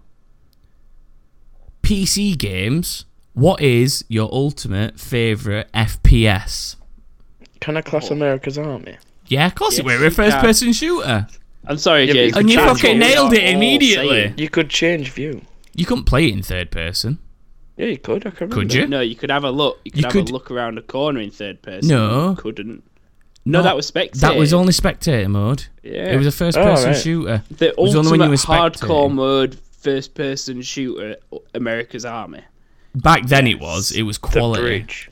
PC games. What is your ultimate favorite FPS? Can I class America's Army? Yeah, of course Yes, it will. We're a first person shooter. I'm sorry, Yeah, James. you And you fucking nailed it immediately. saying. You could change view. You couldn't play it in third person. Yeah, you could. I can Could remember. you? No, you could have a look. You could You have could- a look around a corner in third person. No. You couldn't. No, Not- that was spectator. That was only spectator mode. Yeah. It was a first Oh, person right. shooter. the was the only ultimate one you were hardcore mode first person shooter. America's Army. Back then it was. It was quality. The quality. bridge.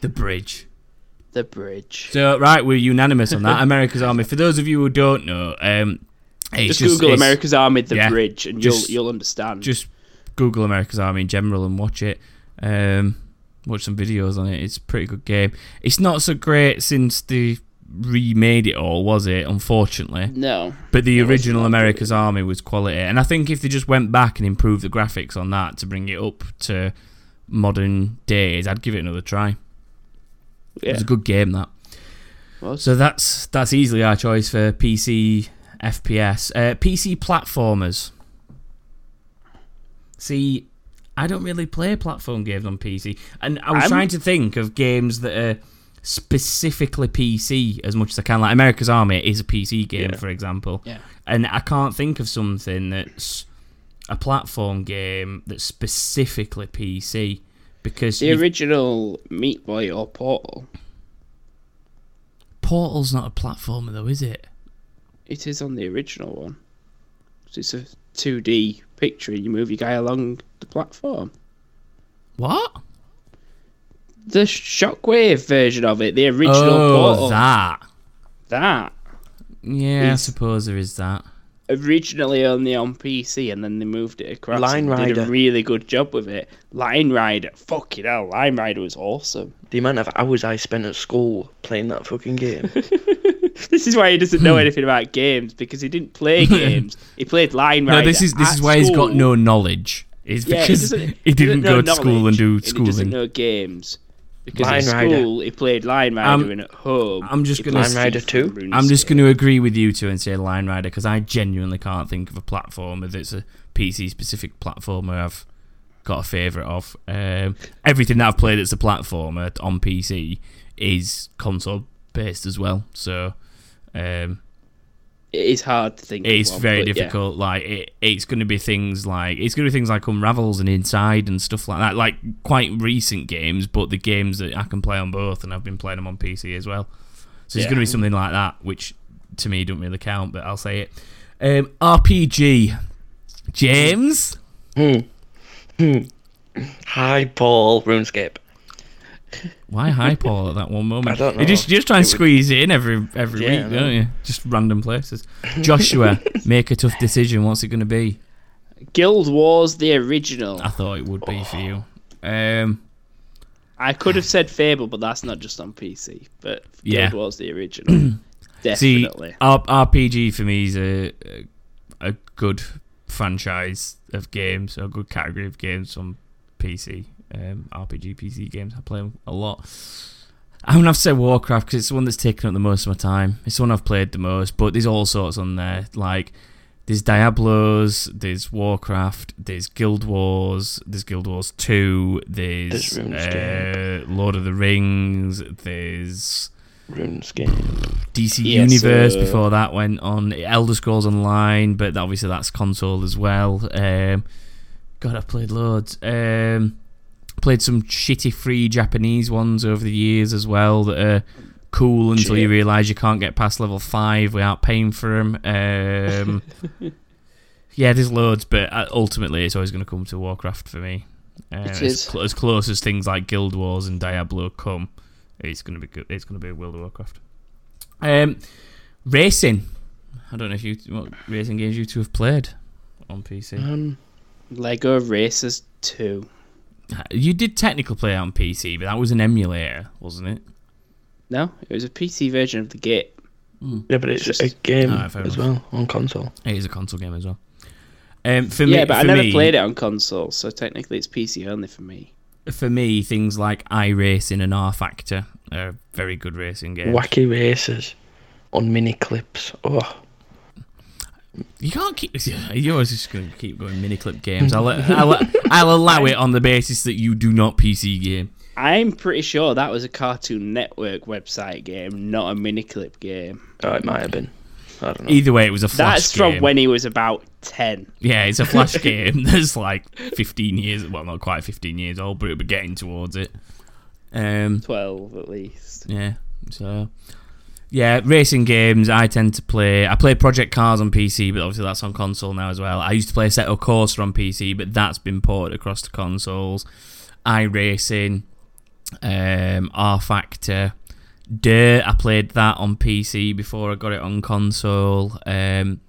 The bridge. The bridge. So right, we're unanimous on that. America's Army. For those of you who don't know, um, it's Just, Google America's Army the yeah, bridge and just- you'll you'll understand. Just Google America's Army in general and watch it. Um, watch some videos on it. It's a pretty good game. It's not so great since they remade it all, was it? Unfortunately. no. But the original America's Army was quality, and I think if they just went back and improved the graphics on that to bring it up to modern days, I'd give it another try. It Yeah. was a good game that. Was. So that's that's easily our choice for PC FPS. Uh, PC platformers. See, I don't really play platform games on PC, and I was I'm- trying to think of games that are specifically PC as much as I can. Like America's Army is a PC game, Yeah. for example, Yeah. and I can't think of something that's a platform game that's specifically PC because The you've- original Meat Boy or Portal. Portal's not a platformer though, is it? It is on the original one. It's a 2D picture. You move your guy along the platform. What? The Shockwave version of it, the original oh, Portal. that. that Yeah, I suppose there is that. Originally only on PC, and then they moved it across. Line Rider Did a really good job with it. Line Rider, fucking hell, Line Rider was awesome. The amount of hours I spent at school playing that fucking game. This is why he doesn't Hmm. know anything about games because he didn't play games. he played Line Rider. No, this is this at is why he's got no knowledge. It's because doesn't- he didn't know go to school and knowledge, do and He doesn't schooling. know games. Because Line at Rider. school he played Line Rider, Um, and at home I'm just he gonna- played Line Rider FIFA 2? and I'm just going to agree with you two and say Line Rider because I genuinely can't think of a platformer that's a PC specific platformer I've got a favourite of. Um, everything that I've played that's a platformer on PC is console based as well. So um, It is hard to think. of it's one, very but yeah. difficult. Like it, it's going to be things like it's going to be things like Unravels and Inside and stuff like that. Like quite recent games, but the games that I can play on both, and I've been playing them on PC as well. So it's Yeah. going to be something like that, which to me don't really count, but I'll say it. Um, RPG, James. Hmm. Hmm. Hi, Paul. RuneScape. Why hi Paul at that one moment? I don't know. You just know. just try and It would- squeeze it in every every Yeah, week, don't you? Just random places. Joshua, make a tough decision. What's it going to be? Guild Wars the original. I thought it would be for you. Um, I could have said Fable, but that's not just on PC. But Yeah. Guild Wars the original. See, Definitely. R- RPG for me is a a good franchise of games, a good category of games on PC. Um, RPG PC games, I play 'em a lot. I'm gonna have to say Warcraft because it's the one that's taken up the most of my time. It's the one I've played the most, but there's all sorts on there. Like there's Diablos, there's Warcraft, there's Guild Wars, there's Guild Wars Two, there's, There's uh, Lord of the Rings, there's RuneScape. DC Universe uh, before that went on Elder Scrolls Online, but obviously that's console as well. Um, God, I've played loads. Um, played some shitty free Japanese ones over the years as well that are cool until you realise you can't get past level five without paying for them. Um, yeah, there's loads, but uh, ultimately it's always going to come to Warcraft for me. Uh, It as, cl- as close as things like Guild Wars and Diablo come, it's going to be good. It's going to be World of Warcraft. Um, racing. I don't know if you what racing games you two have played on PC. Um, Lego Racers 2. You did technically play it on PC, but that was an emulator, wasn't it? No, it was a PC version of the game. yeah, but it's Just- a game Alright, fair as well on console. It is a console game as well. Um, for me, yeah, but I never me, played it on console, so technically it's PC only for me. For me, things like iRacing and rFactor are very good racing games. Wacky races on Miniclips. Oh, You can't keep. You're always just going to keep going Miniclip games. I'll, I'll, I'll allow it on the basis that you do not PC game. I'm pretty sure that was a Cartoon Network website game, not a miniclip game. oh, it might have been. I don't know. Either way, it was a flash That's game. from when he was about 10. Yeah, it's a flash game that's like 15 years. Well, not quite 15 years old, but it'll be getting towards it. Um, 12 at least. yeah. So, yeah, racing games. I tend to play. I play Project Cars on PC, but obviously that's on console now as well. I used to play Assetto Corsa on PC, but that's been ported across to consoles. iRacing, um, rFactor, Dirt. I played that on PC before I got it on console. Um,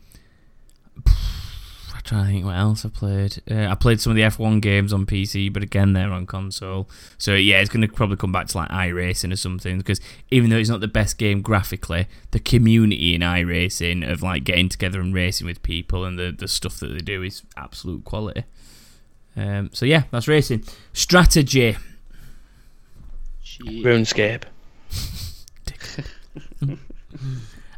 trying to think what else I played. Uh, I played some of the F1 games on PC, but again, they're on console. So yeah, it's going to probably come back to like iRacing or something because even though it's not the best game graphically, the community in iRacing of like getting together and racing with people and the, the stuff that they do is absolute quality. Um, so yeah, that's racing. Strategy. Gee. RuneScape.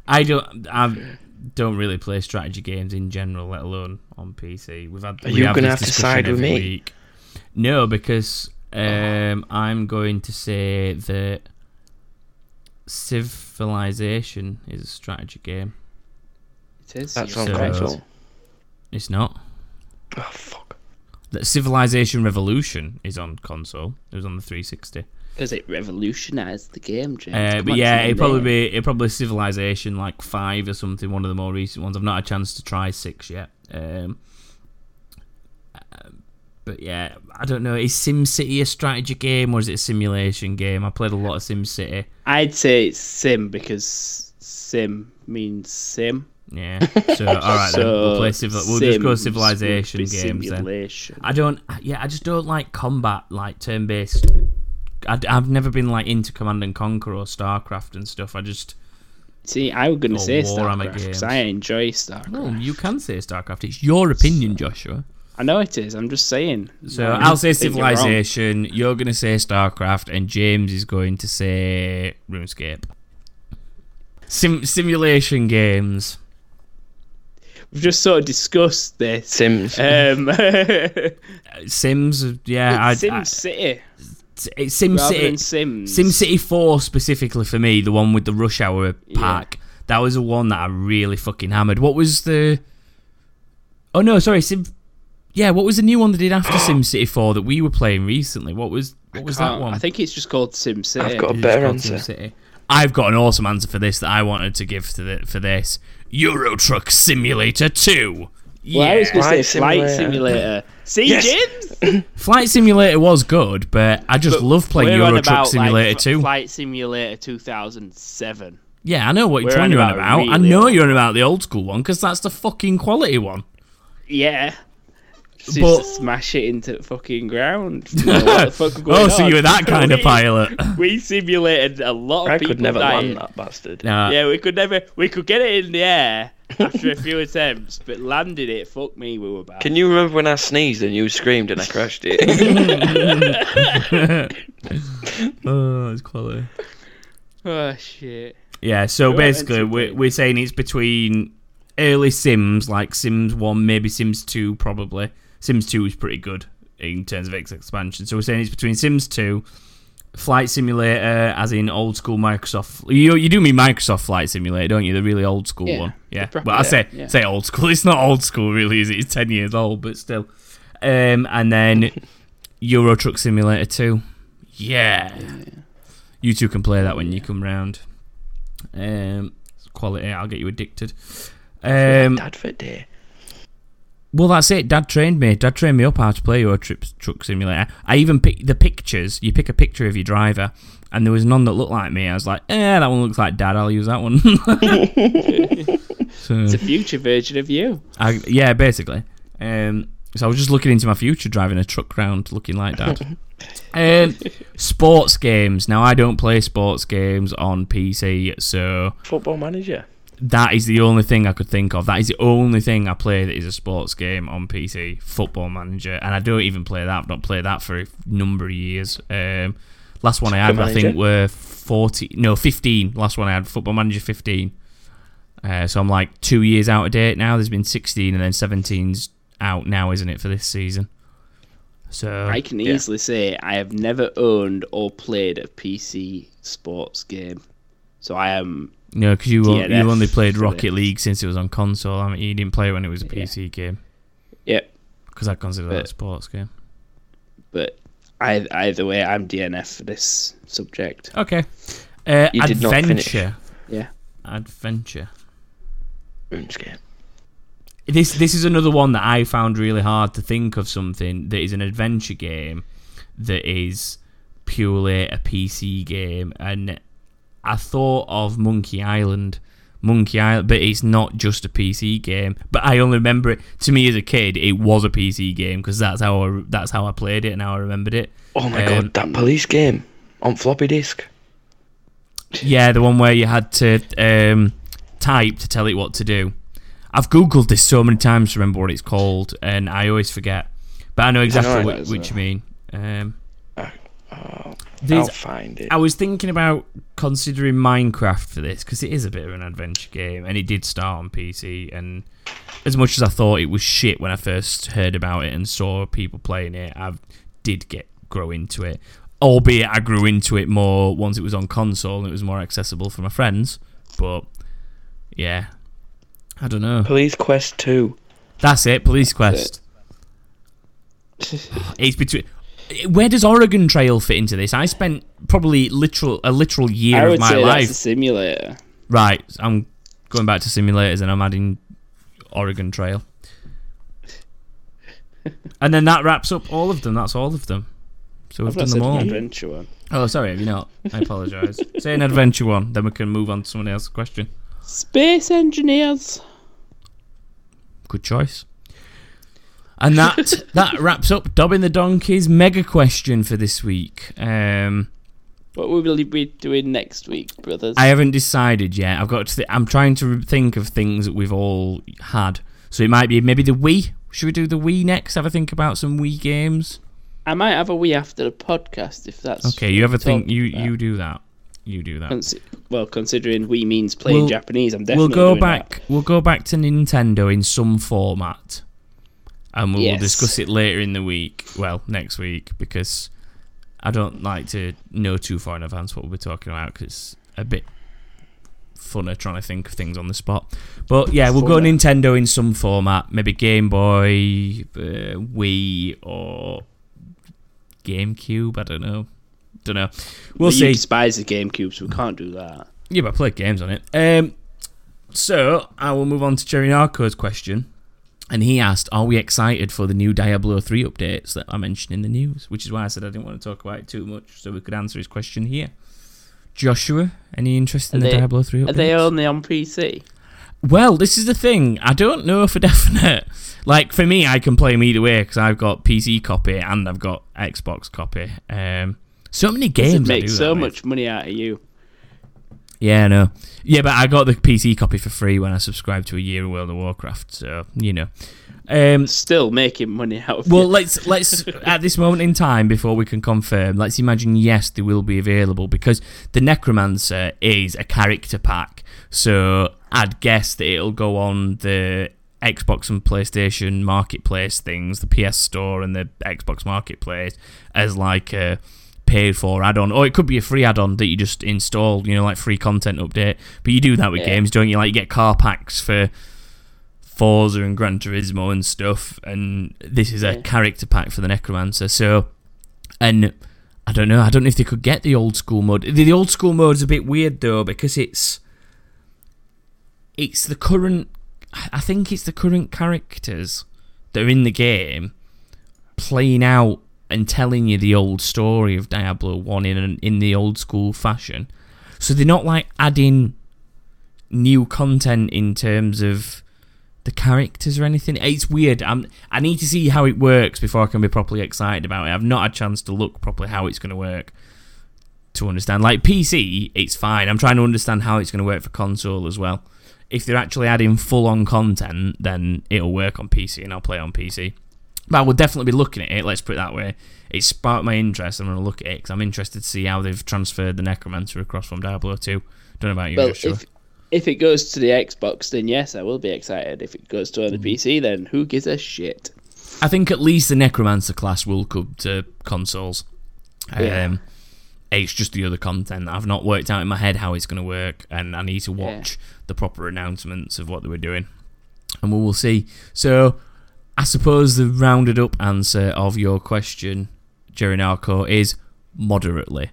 I don't. I don't really play strategy games in general, let alone on PC. We've had. Are we you gonna have to side with me? Week. No, because um, I'm going to say that Civilization is a strategy game. It is. That's you're on So- console. It's not. Oh fuck. That Civilization Revolution is on console. It was on the 360. Because it revolutionised the game, James. Uh, but yeah, it'd probably be it'd probably Civilization like five or something. One of the more recent ones. I've not had a chance to try six yet. Um, but yeah, I don't know. Is SimCity a strategy game or is it a simulation game? I played a lot of SimCity. I'd say it's sim because sim means sim. Yeah. So all right, then we'll play civil. We'll just go civilization games then. I don't. Yeah, I just don't like combat, like turn based. I've never been like into Command and Conquer or Starcraft and stuff. I just. See, I was going to say Warhammer StarCraft because. I enjoy StarCraft. Well, you can say Starcraft. It's your opinion, Joshua. I know it is. I'm just saying. So No, I'll say I think you're. Civilization. You're going to say StarCraft, and James is going to say RuneScape. Sim- simulation games. We've just sort of discussed this. Sims. Um, Sims, yeah, I, Sim I, City it's Sim rather City. Sims. Sim City 4 specifically for me, the one with the rush hour pack. That was the one that I really fucking hammered. What was the Oh no, sorry, Sim Yeah, what was the new one they did after Sim City 4 that we were playing recently? What was what was that one? I think it's just called Sim City. I've got a better called answer. SimCity? I've got an awesome answer for this that I wanted to give to the, for this. Euro Truck Simulator 2. Yeah. Well, I was going to say Flight Flight Simulator. Simulator. See, Yes. James? Flight Simulator was good, but I just But love playing we're Euro Truck about, Simulator like, 2. Flight Simulator 2007. Yeah, I know what We're one on you're on about about. I know old. you're on about the old school one because that's the fucking quality one. Yeah. Just But- smash it into fucking ground. You know, what the fuck was oh, going Oh, so on? you were that kind of pilot. We simulated a lot of I people could never dying. land that bastard. Nah. Yeah, we could never. We could get it in the air after a few attempts, but landed it. Fuck me, we were bad. Can you remember when I sneezed and you screamed and I crashed it? oh, it's quality. Oh shit. Yeah, so You're basically, we're, be. we're saying it's between early Sims, like Sims 1, maybe Sims 2, probably. Sims 2 is pretty good in terms of its expansion. So we're saying it's between Sims 2, Flight Simulator, as in old school Microsoft. You you do mean Microsoft Flight Simulator, don't you? The really old school Yeah, one. Yeah. Well, I say yeah. say old school. It's not old school, really, is it? It's 10 years old, but still. Um, and then Euro Truck Simulator 2. Yeah. You two can play that when you come round. Um, quality, I'll get you addicted. Um, Dad for day. Well, that's it. Dad trained me. Dad trained me up how to play Euro Trip Truck Simulator. I even picked the pictures. You pick a picture of your driver, and there was none that looked like me. I was like, eh, that one looks like Dad. I'll use that one. so, It's a future version of you. I, yeah, basically. Um, so I was just looking into my future, driving a truck round, looking like Dad. um, sports games. Now I don't play sports games on PC, so Football manager. That is the only thing I could think of. That is the only thing I play that is a sports game on PC. Football Manager, and I don't even play that. I've not played that for a number of years. Um, last one I had, Football I think, Manager? were forty. No, fifteen. Last one I had, Football Manager fifteen. Uh, so I'm like two years out of date now. There's been sixteen, and then 17's out now, isn't it, for this season? So I can yeah. easily say I have never owned or played a PC sports game. So I am. No, because you DNF you only played Rocket. League since it was on console. I mean, you didn't play it when it was a Yeah. PC game Yep. because I consider that a sports game. But I, either way, I'm DNF for this subject. Okay. Uh, You did not finish. adventure. Yeah. Adventure. RuneScape. This this is another one that I found really hard to think of something that is an adventure game that is purely a PC game, and I thought of Monkey Island. Monkey Island, but it's not just a PC game. But I only remember it. To me, as a kid, it was a PC game because that's how I, that's how I played it and how I remembered it. Oh my Um, god, that police game on floppy disk. Yeah, the one where you had to um, type to tell it what to do. I've googled this so many times to remember what it's called, and I always forget. But I know exactly know what, which you mean. Um, Oh, there's- I'll find it. I was thinking about considering Minecraft for this because it is a bit of an adventure game, and it did start on PC. And as much as I thought it was shit when I first heard about it and saw people playing it, I did get grow into it. Albeit I grew into it more once it was on console and it was more accessible for my friends. But yeah, I don't know. Police Quest 2. That's it. Police Quest. It's between. Where does Oregon Trail fit into this? I spent probably literal a literal year I of my say life. simulator. Right, I'm going back to simulators and I'm adding Oregon Trail. and then that wraps up all of them. That's all of them. So we've I've done them all. adventure one. Oh, sorry, have you not? I apologise. Say an adventure one, then we can move on to someone else's question. Space engineers. Good choice. And that that wraps up Dobbin the Donkey's mega question for this week. Um, What will we be doing next week, brothers? I haven't decided yet. I've got to. Th- I'm trying to think of things that we've all had. So it might be maybe the Wii. Should we do the Wii next? Have a think about some Wii games. I might have a wee after the podcast if that's. Okay, you ever think you talking you do that? You do that. Consi- well, considering we means playing We'll- Japanese, I'm definitely. We'll go back. We'll go back to Nintendo in some format, and we'll Yes. discuss it later in the week. Well, next week because I don't like to know too far in advance what we'll be talking about because it's a bit funner trying to think of things on the spot. But yeah, we'll go Nintendo in some format, maybe Game Boy, uh, Wii, or GameCube. I don't know. Don't know. We'll But see. You despise the GameCube, so we can't do that. Yeah, but I played games on it. Um, so I will move on to Cherry Narco's question, and he asked, "Are we excited for the new Diablo three updates that I mentioned in the news?" Which is why I said I didn't want to talk about it too much, so we could answer his question here. Joshua, any interest in Are the they- Diablo three updates? Are they only on PC? Well, this is the thing. I don't know for definite. Like for me, I can play them either way because I've got PC copy and I've got Xbox copy. Um, so many games. it I make do so with. much money out of you? Yeah, no. Yeah, but I got the PC copy for free when I subscribed to a year of World of Warcraft, so you know. Um, Still making money out of well, you. let's let's at this moment in time before we can confirm, let's imagine yes, they will be available because the Necromancer is a character pack. So I'd guess that it'll go on the Xbox and PlayStation marketplace things, the PS Store and the Xbox Marketplace, as like a paid for add-on, or it could be a free add-on that you just install, you know, like free content update. But you do that with Yeah. games, don't you? Like you get car packs for Forza and Gran Turismo and stuff, and this is a Yeah. character pack for the Necromancer. So, and I don't know, I don't know if they could get the old school mode. The, the old school mode's a bit weird though because it's it's the current. I think it's the current characters that are in the game playing out and telling you the old story of Diablo One in an, in the old school fashion. So they're not like adding new content in terms of the characters or anything. It's weird. I'm, I need to see how it works before I can be properly excited about it. I've not had a chance to look properly how it's going to work to understand. Like PC, it's fine. I'm trying to understand how it's going to work for console as well. If they're actually adding full on content, then it'll work on PC and I'll play on PC. But I will definitely be looking at it. Let's put it that way. It sparked my interest. I'm going to look at it because I'm interested to see how they've transferred the Necromancer across from Diablo 2. Don't know about you, well, Joshua. if if it goes to the Xbox, then yes, I will be excited. If it goes to the Mm. PC, then who gives a shit? I think at least the Necromancer class will come to consoles. Yeah. Um, it's just the other content. I've not worked out in my head how it's going to work, and I need to watch the proper announcements of what they were doing, and we will see. So, I suppose the rounded up answer of your question, Jerry Narco, is moderately.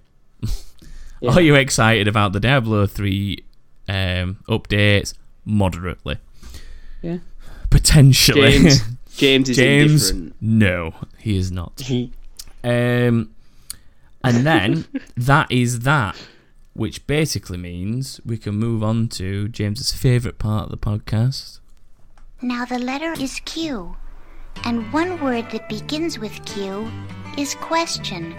Yeah. Are you excited about the Diablo 3 um, updates? Moderately. Yeah. Potentially. James, James is James, indifferent. no, he is not. Um, and then that is that, which basically means we can move on to James's favourite part of the podcast. Now the letter is Q, and one word that begins with Q is question.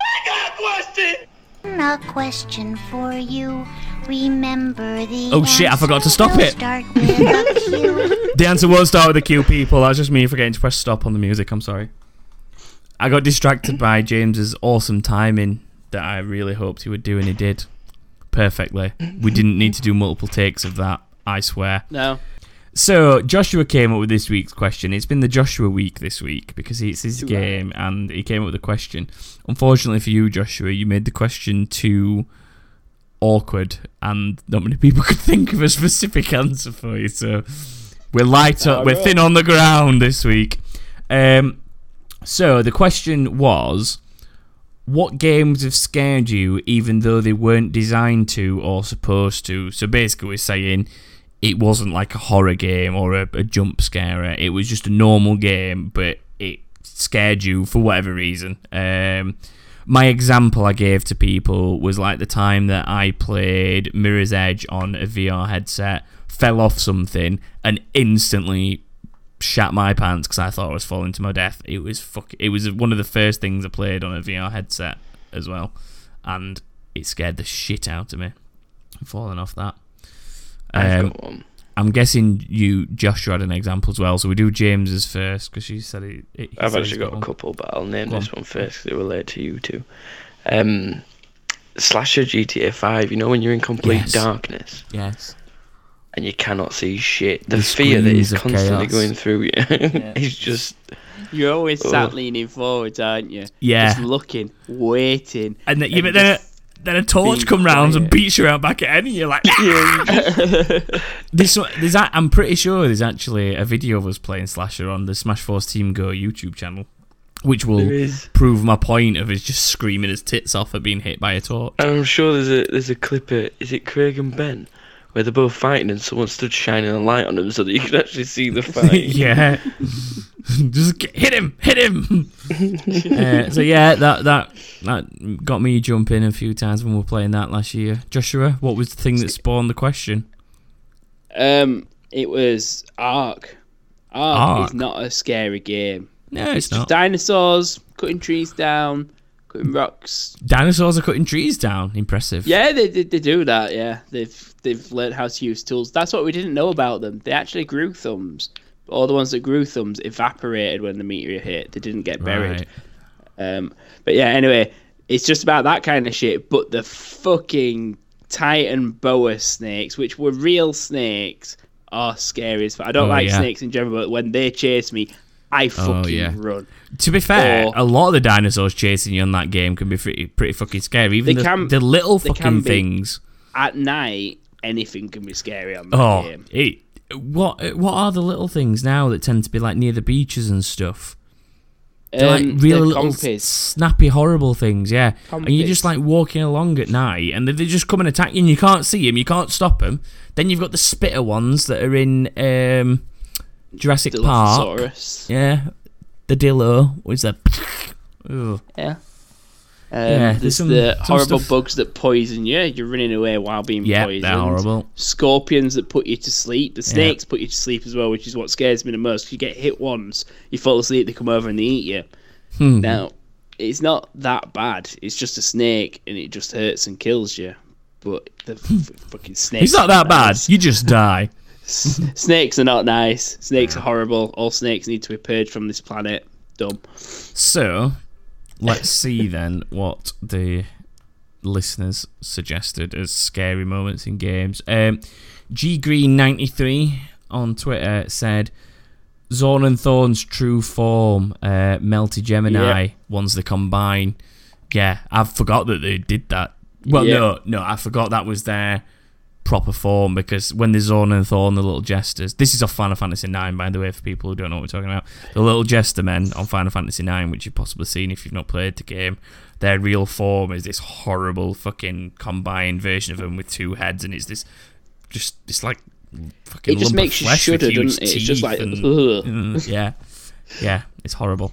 I got a question! A question for you. Remember the Oh, shit, I forgot to stop it. Start with a Q. The answer won't start with the Q, people. That's just me forgetting to press stop on the music. I'm sorry. I got distracted by James's awesome timing that I really hoped he would do, and he did perfectly. We didn't need to do multiple takes of that. I swear. No, So Joshua came up with this week's question. It's been the Joshua week this week because it's his game, and he came up with a question. Unfortunately for you, Joshua, you made the question too awkward, and not many people could think of a specific answer for you. So we're light up, we're thin on the ground this week. Um, so the question was. What games have scared you even though they weren't designed to or supposed to? So basically, we're saying it wasn't like a horror game or a, a jump scare. It was just a normal game, but it scared you for whatever reason. Um, my example I gave to people was like the time that I played Mirror's Edge on a VR headset, fell off something, and instantly shat my pants because I thought I was falling to my death. It was fuck. It was one of the first things I played on a VR headset as well, and it scared the shit out of me. Falling off that. I've Um, got one. I'm guessing you, Joshua, had an example as well. So we do James's first because she said it. it I've actually he's got a couple, but I'll name Go this on. one first 'cause it relates to you two. Um, slasher GTA 5, you know when you're in complete Yes. darkness Yes. and you cannot see shit. The, The fear that screams is of constantly chaos. going through you is just. You're always sat Ugh. leaning forwards, aren't you? Yeah. Just looking, waiting. And then, yeah, And but then, just then a torch come round and beats you out back at and you're like, this there's a, I'm pretty sure there's actually a video of us playing Slasher on the Smash Force Team Go YouTube channel, which will prove my point of us just screaming his tits off at being hit by a torch. I'm sure there's a there's a clip of is it Craig and Ben where they're both fighting and someone stood shining a light on them so that you could actually see the fight. yeah, just hit him, hit him. uh, so yeah, that that that got me jumping a few times when we were playing that last year. Joshua, what was the thing that spawned the question? Um, it was Ark. Ark, Ark? is not a scary game. No, It's, it's just not. dinosaurs cutting trees down, cutting rocks. Dinosaurs are cutting trees down. Impressive. Yeah, they, they they do that. Yeah, they've they've learned how to use tools. That's what we didn't know about them. They actually grew thumbs. All the ones that grew thumbs evaporated when the meteor hit. They didn't get buried. Right. Um, but yeah, anyway, it's just about that kind of shit. But the fucking Titanoboa snakes, which were real snakes, are scary as fuck. I don't Oh, like yeah. snakes in general, but when they chase me, I fucking yeah. run. To be fair, Or- a lot of the dinosaurs chasing you in that game can be pretty, pretty fucking scary. Even They the, can- the little fucking things. At night, anything can be scary on that Oh, game. it, what what are the little things now that tend to be like near the beaches and stuff? They're Um, like real little compies. snappy, horrible things, yeah. And you're just like walking along at night, and they they just come and attack you, and you can't see them, you can't stop them. Then you've got the spitter ones that are in um, Jurassic Park. Yeah, the Dillo. That? Ugh. Yeah. Um, Yeah, there's there's some- the some horrible stuff- bugs that poison you. You're running away while being Yeah, poisoned. they're horrible. Scorpions that put you to sleep. The snakes put you to sleep as well, which is what scares me the most. You get hit once, you fall asleep, they come over and they eat you. Hmm. Now, it's not that bad. It's just a snake, and it just hurts and kills you. But the f- fucking snakes. It's not that are bad. You just die. S- snakes are not nice. Snakes are horrible. All snakes need to be purged from this planet. Dumb. So, let's see then what the listeners suggested as scary moments in games. Um, G Green ninety three on Twitter said, "Zorn and Thorn's true form, uh, Meltigemini, Yeah. ones they combine." Yeah, I forgot that they did that. Well, Yeah. no, no, I forgot that was their proper form because when the Zorn and Thorn, the little jesters, this is off Final Fantasy IX, by the way, for people who don't know what we're talking about. The little jester men on Final Fantasy IX, which you've possibly seen if you've not played the game, their real form is this horrible fucking combined version of them with two heads, and it's this just it's like fucking It just makes you shudder, doesn't it? It's just like, and- ugh. Yeah, yeah, it's horrible.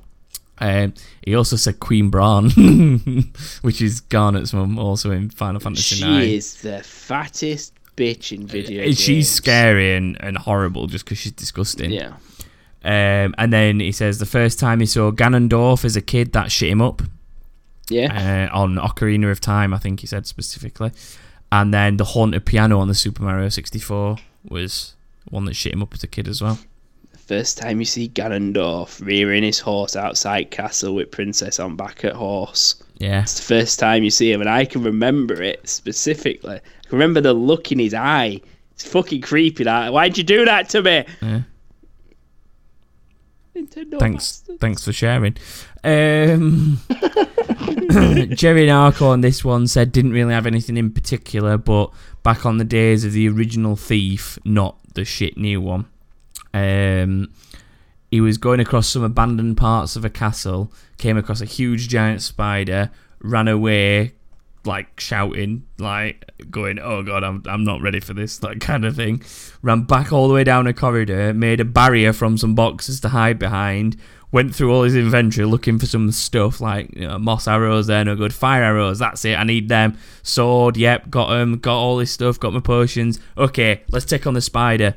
Um, he also said Queen Brahne, which is Garnet's mum, also in Final Fantasy IX. She is the fattest bitch in video games. She's scary and, and horrible just because she's disgusting. Yeah. Um, and then he says the first time he saw Ganondorf as a kid, that shit him up Yeah. uh, on Ocarina of Time, I think he said specifically. And then the haunted piano on the Super Mario 64 was one that shit him up as a kid as well. First time you see Ganondorf rearing his horse outside castle with Princess on back at horse. Yeah, It's the first time you see him, and I can remember it specifically. I can remember the look in his eye. It's fucking creepy. That why'd you do that to me? Yeah. Nintendo thanks, bastard. thanks for sharing. Um, Jerry Narco on this one said didn't really have anything in particular, but back on the days of the original Thief, not the shit new one. Um, he was going across some abandoned parts of a castle, came across a huge giant spider, ran away, like shouting, like going, "Oh God, I'm I'm not ready for this," that kind of thing. Ran back all the way down a corridor, made a barrier from some boxes to hide behind. Went through all his inventory looking for some stuff like you know, moss arrows. There, no good. Fire arrows. That's it. I need them. Sword. Yep, got them. Got all this stuff. Got my potions. Okay, let's take on the spider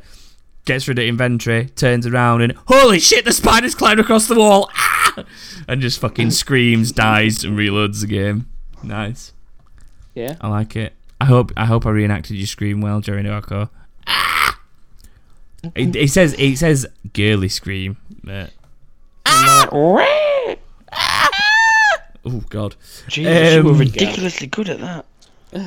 gets rid of inventory, turns around, and holy shit, the spider's climbed across the wall, ah! and just fucking screams, dies, and reloads the game. Nice, Yeah. I like it. I hope I hope I reenacted your scream well, Jerry Narco. Ah! It, it says it says girly scream. but- oh God. Jesus, you were Um, ridiculously good at that.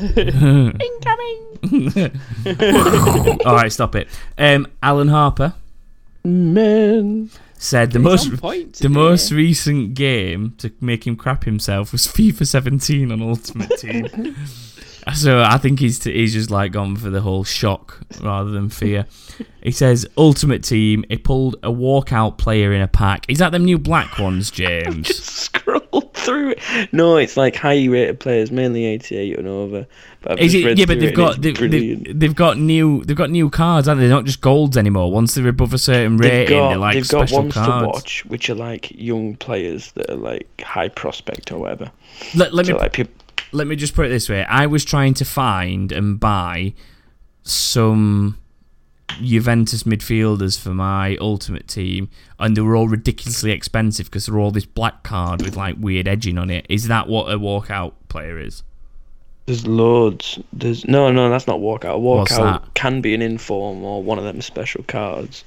All right, stop it. Um, Alan Harper Man. said the He's most on point the today. most recent game to make him crap himself was FIFA 17 on Ultimate Team. so I think he's he's just like gone for the whole shock rather than fear. He says Ultimate Team. He pulled a walkout player in a pack. Is that them new black ones, James? Just scroll through it. No, it's like highly rated players, mainly 88 and over. But Is it? Yeah, but they've got they've, they've, they've got new they've got new cards, aren't they? They're not just golds anymore. Once they're above a certain They've rating, got, they're like they've got special ones cards. to watch, which are like young players that are like high prospect or whatever. Let, let So me like people, let me just put it this way: I was trying to find and buy some Juventus midfielders for my ultimate team, and they were all ridiculously expensive because they're all this black card with like weird edging on it. Is that what a walkout player is? there's loads. There's no, no, that's not walkout. Walkout can be an inform or one of them special cards,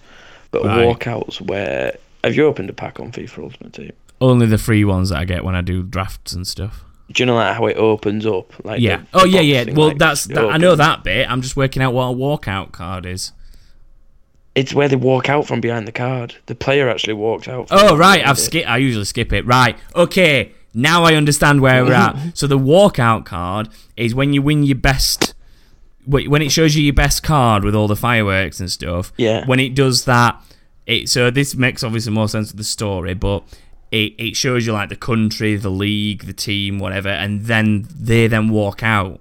but Right. walkouts where have you opened a pack on FIFA Ultimate Team? Only the free ones that I get when I do drafts and stuff. Do you know like how it opens up? Like yeah. the- the oh yeah, box yeah. thing, Well, like, that's that, I know that bit. I'm just working out what a walkout card is. It's where they walk out from behind the card. The player actually walks out. from Oh right, I've skip. I usually skip it. Right, okay. Now I understand where we're at. So the walkout card is when you win your best. When it shows you your best card with all the fireworks and stuff. Yeah. When it does that, it so this makes obviously more sense of the story, but it, it shows you like the country, the league, the team, whatever, and then they then walk out.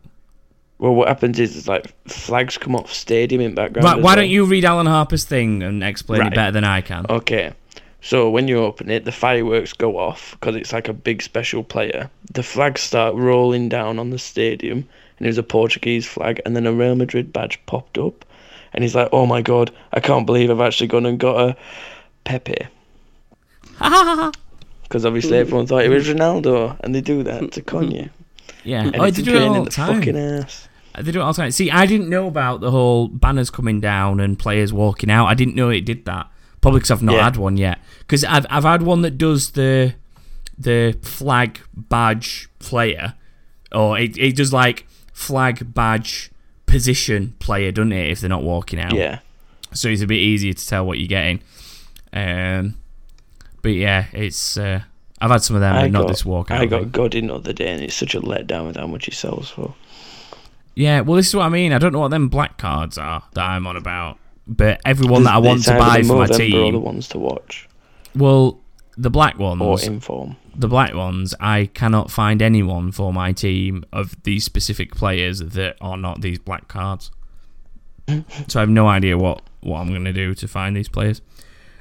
Well, what happens is, it's like flags come off stadium in background. Right, why well. don't you read Alan Harper's thing and explain it better than I can? Okay. So when you open it, the fireworks go off because it's like a big special player. The flags start rolling down on the stadium, and it was a Portuguese flag, and then a Real Madrid badge popped up, and he's like, "Oh my god, I can't believe I've actually gone and got a Pepe." Because obviously mm-hmm. everyone thought it was Ronaldo, and they do that to mm-hmm. con you. Yeah. And Oh, it's they a do pain it all in the the time. fucking ass. Uh, they do it all the time. See, I didn't know about the whole banners coming down and players walking out. I didn't know it did that. Probably because I've not Yeah. had one yet. Because I've I've had one that does the the flag badge player, or it it does like flag badge position player, doesn't it? If they're not walking out, Yeah. so it's a bit easier to tell what you're getting. Um, but yeah, it's uh, I've had some of them, I but not got, this walkout. I got Godin the other day, and it's such a letdown with how much he sells for. Yeah, well, this is what I mean. I don't know what them black cards are that I'm on about, but everyone that I want to buy for my Movember or the ones to watch well, the black ones or inform. the black ones, I cannot find anyone for my team of these specific players that are not these black cards. so I have no idea what what I'm going to do to find these players.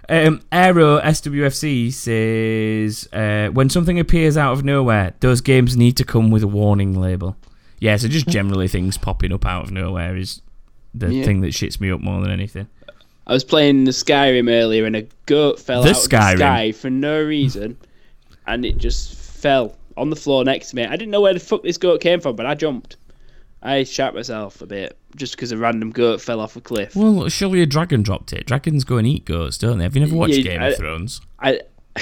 Um, Aero SWFC says uh, when something appears out of nowhere, those games need to come with a warning label. Yeah, so just generally things popping up out of nowhere is the Yeah. thing that shits me up more than anything. I was playing the Skyrim earlier and a goat fell The out Skyrim? of the sky for no reason, and it just fell on the floor next to me. I didn't know where the fuck this goat came from, but I jumped. I shat myself a bit just because a random goat fell off a cliff. Well, surely a dragon dropped it. Dragons go and eat goats, don't they? Have you never watched Yeah, Game I- of Thrones? I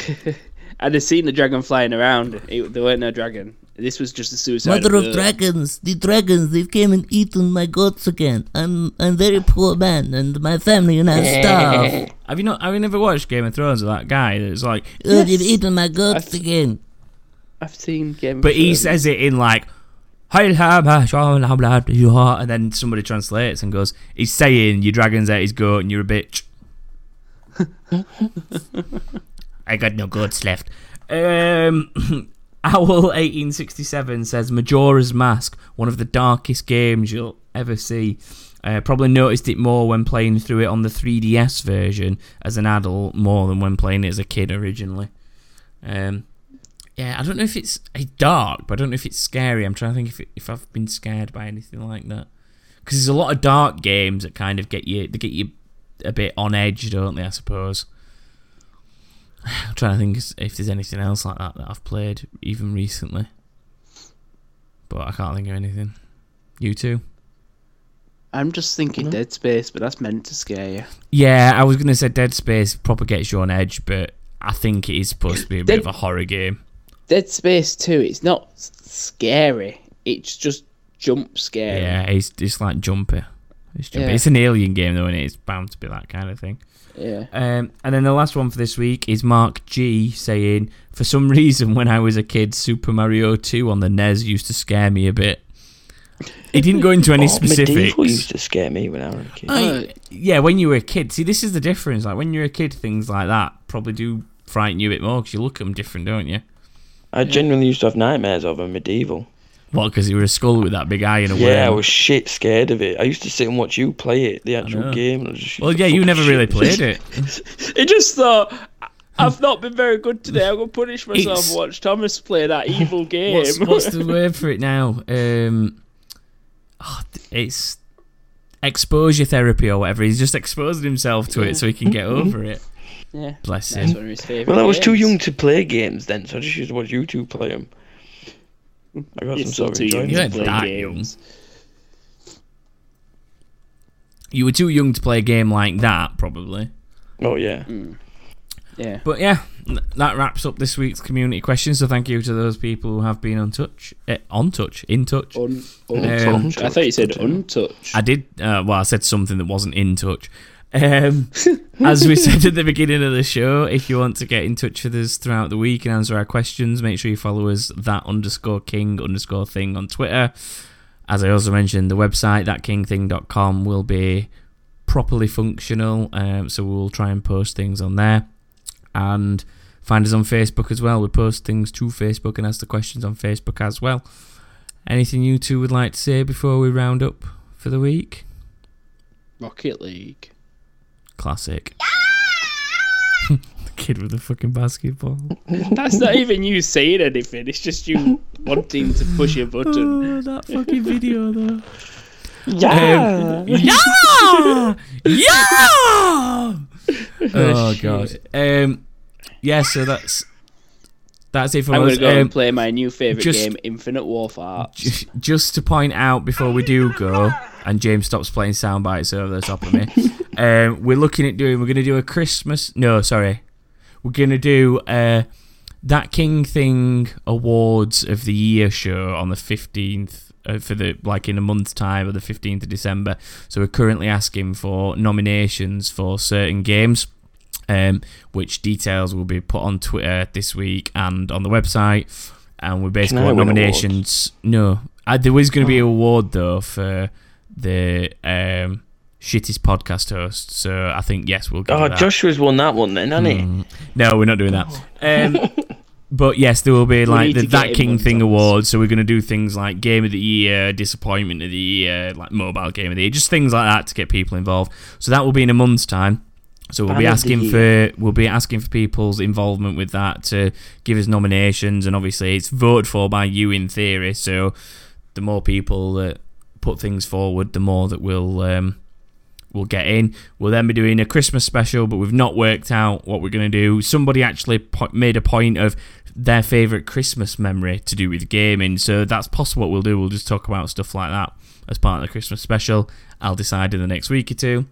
I'd have seen the dragon flying around. It, there weren't no dragon. This was just a suicide. Mother of goat. dragons, the dragons, they've came and eaten my goats again. I'm I'm very poor man, and my family and I starve. Have you not? Have you never watched Game of Thrones with that guy that's like? Oh, they've eaten my goats I've- again. I've seen Game of Thrones. But he says it in like, and then somebody translates and goes, "He's saying your dragon's ate his goat and you're a bitch." I got no goats left. Um, Owl eighteen sixty seven says Majora's Mask, one of the darkest games you'll ever see. Uh, probably noticed it more when playing through it on the 3DS version as an adult, more than when playing it as a kid originally. Um, yeah, I don't know if it's, it's dark, but I don't know if it's scary. I'm trying to think if it, if I've been scared by anything like that. Because there's a lot of dark games that kind of get you they get you a bit on edge, don't they? I suppose. I'm trying to think if there's anything else like that that I've played even recently, but I can't think of anything. You too? I'm just thinking Dead Space, but that's meant to scare you. Yeah, I was gonna say Dead Space proper gets you on edge, but I think it is supposed to be a bit Dead- of a horror game. Dead Space 2, it's not scary. It's just jump scary. Yeah, it's it's like Jumper. It's Jumper. Yeah. It's an alien game though, and it's bound to be that kind of thing. Yeah. Um, and then the last one for this week is Mark G saying, "For some reason, when I was a kid, Super Mario 2 on the NES used to scare me a bit." He didn't go into any Oh, MediEvil used to scare me when I was a kid. I- yeah, when you were a kid. See, this is the difference. Like when you're a kid, things like that probably do frighten you a bit more because you look at them different, don't you? I genuinely used to have nightmares of a MediEvil. What? Because you were a skull with that big eye and a Yeah, I was shit scared of it. I used to sit and watch you play it, the actual game. And I just Well, yeah, you never shit really played it. it just thought, I've not been very good today. I'm going to punish myself It's- and watch Thomas play that evil game. What's, what's the word for it now? Um, oh, it's exposure therapy or whatever. He's just exposing himself to it so he can get over it. Yeah. Bless That's him. one of his favourite Well, I was too young to play games then, so I just used to watch you two play them. I got some still sort of too enjoyment. You're play that games. You were too young to play a game like that, probably. Oh yeah. Yeah. But yeah, that wraps up this week's community questions. So thank you to those people who have been on touch, eh, on touch, in touch. Un- Um, untouched. I thought you said untouched. I did. Uh, well, I said something that wasn't in touch. Um, as we said at the beginning of the show, if you want to get in touch with us throughout the week and answer our questions, make sure you follow us that underscore king underscore thing on Twitter. As I also mentioned, the website thatkingthing.com will be properly functional, um, so we'll try and post things on there. And find us on Facebook as well. We post things to Facebook and ask the questions on Facebook as well. Anything you two would like to say before we round up for the week? Rocket League. Classic. the kid with the fucking basketball. That's not even you saying anything. It's just you wanting to push a button. Oh, that fucking video though. Yeah. Yeah! Yeah! oh god. Um yeah, so that's that's it for I'm us. going to go Um, and play my new favourite just- game, Infinite Warfare. Ju- just to point out before we do go, and James stops playing sound bites over the top of me, um, we're looking at doing. We're going to do a Christmas. No, sorry, we're going to do uh, that King Thing Awards of the Year show on the fifteenth. Uh, for the like in a month's time or the 15th of December so we're currently asking for nominations for certain games um, which details will be put on Twitter this week and on the website. And we basically want nominations. No, uh, there is going to be an award though for the um, shittest podcast host. So I think yes, we'll give Oh. Joshua's won that one then, hasn't he? Mm. No, we're not doing that. Um, but yes, there will be like the That King Thing Thomas. Awards. So we're going to do things like Game of the Year, Disappointment of the Year, like Mobile Game of the Year, just things like that to get people involved. So that will be in a month's time. So we'll Fan be asking for we'll be asking for people's involvement with that to give us nominations, and obviously it's voted for by you in theory. So the more people that put things forward, the more that we'll um, we'll get in. We'll then be doing a Christmas special, but we've not worked out what we're going to do. Somebody actually po- made a point of their favourite Christmas memory to do with gaming, so that's possible what we'll do. We'll just talk about stuff like that as part of the Christmas special. I'll decide in the next week or two.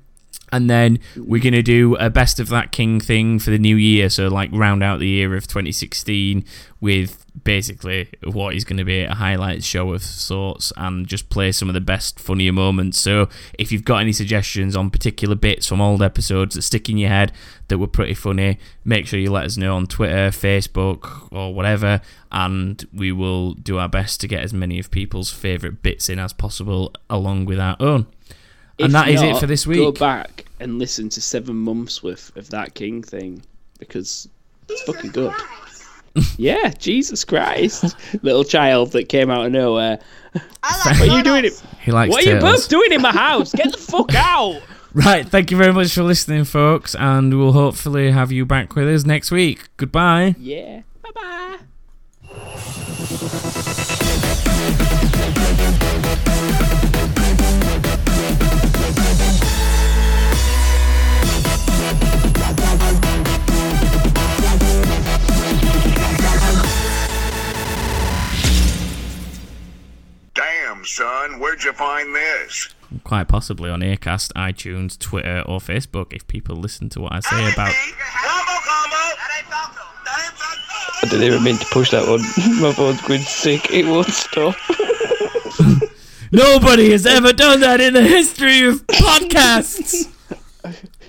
And then we're going to do a best of that King thing for the new year. So, like, round out the year of 2016 with basically what is going to be a highlight show of sorts and just play some of the best, funnier moments. So, if you've got any suggestions on particular bits from old episodes that stick in your head that were pretty funny, make sure you let us know on Twitter, Facebook, or whatever. And we will do our best to get as many of people's favourite bits in as possible along with our own. If And that is it for this week. Go back and listen to seven months worth of that King thing because it's fucking good. yeah, Jesus Christ, little child that came out of nowhere. What are you doing? It? He likes What are you both doing in my house? Get the fuck out! Right, thank you very much for listening, folks, and we'll hopefully have you back with us next week. Goodbye. Yeah. Bye bye. Son, where'd you find this? quite possibly on Acast, iTunes, Twitter, or Facebook if people listen to what I say about. I didn't even mean to push that one. My phone's going sick. It won't stop. Nobody has ever done that in the history of podcasts.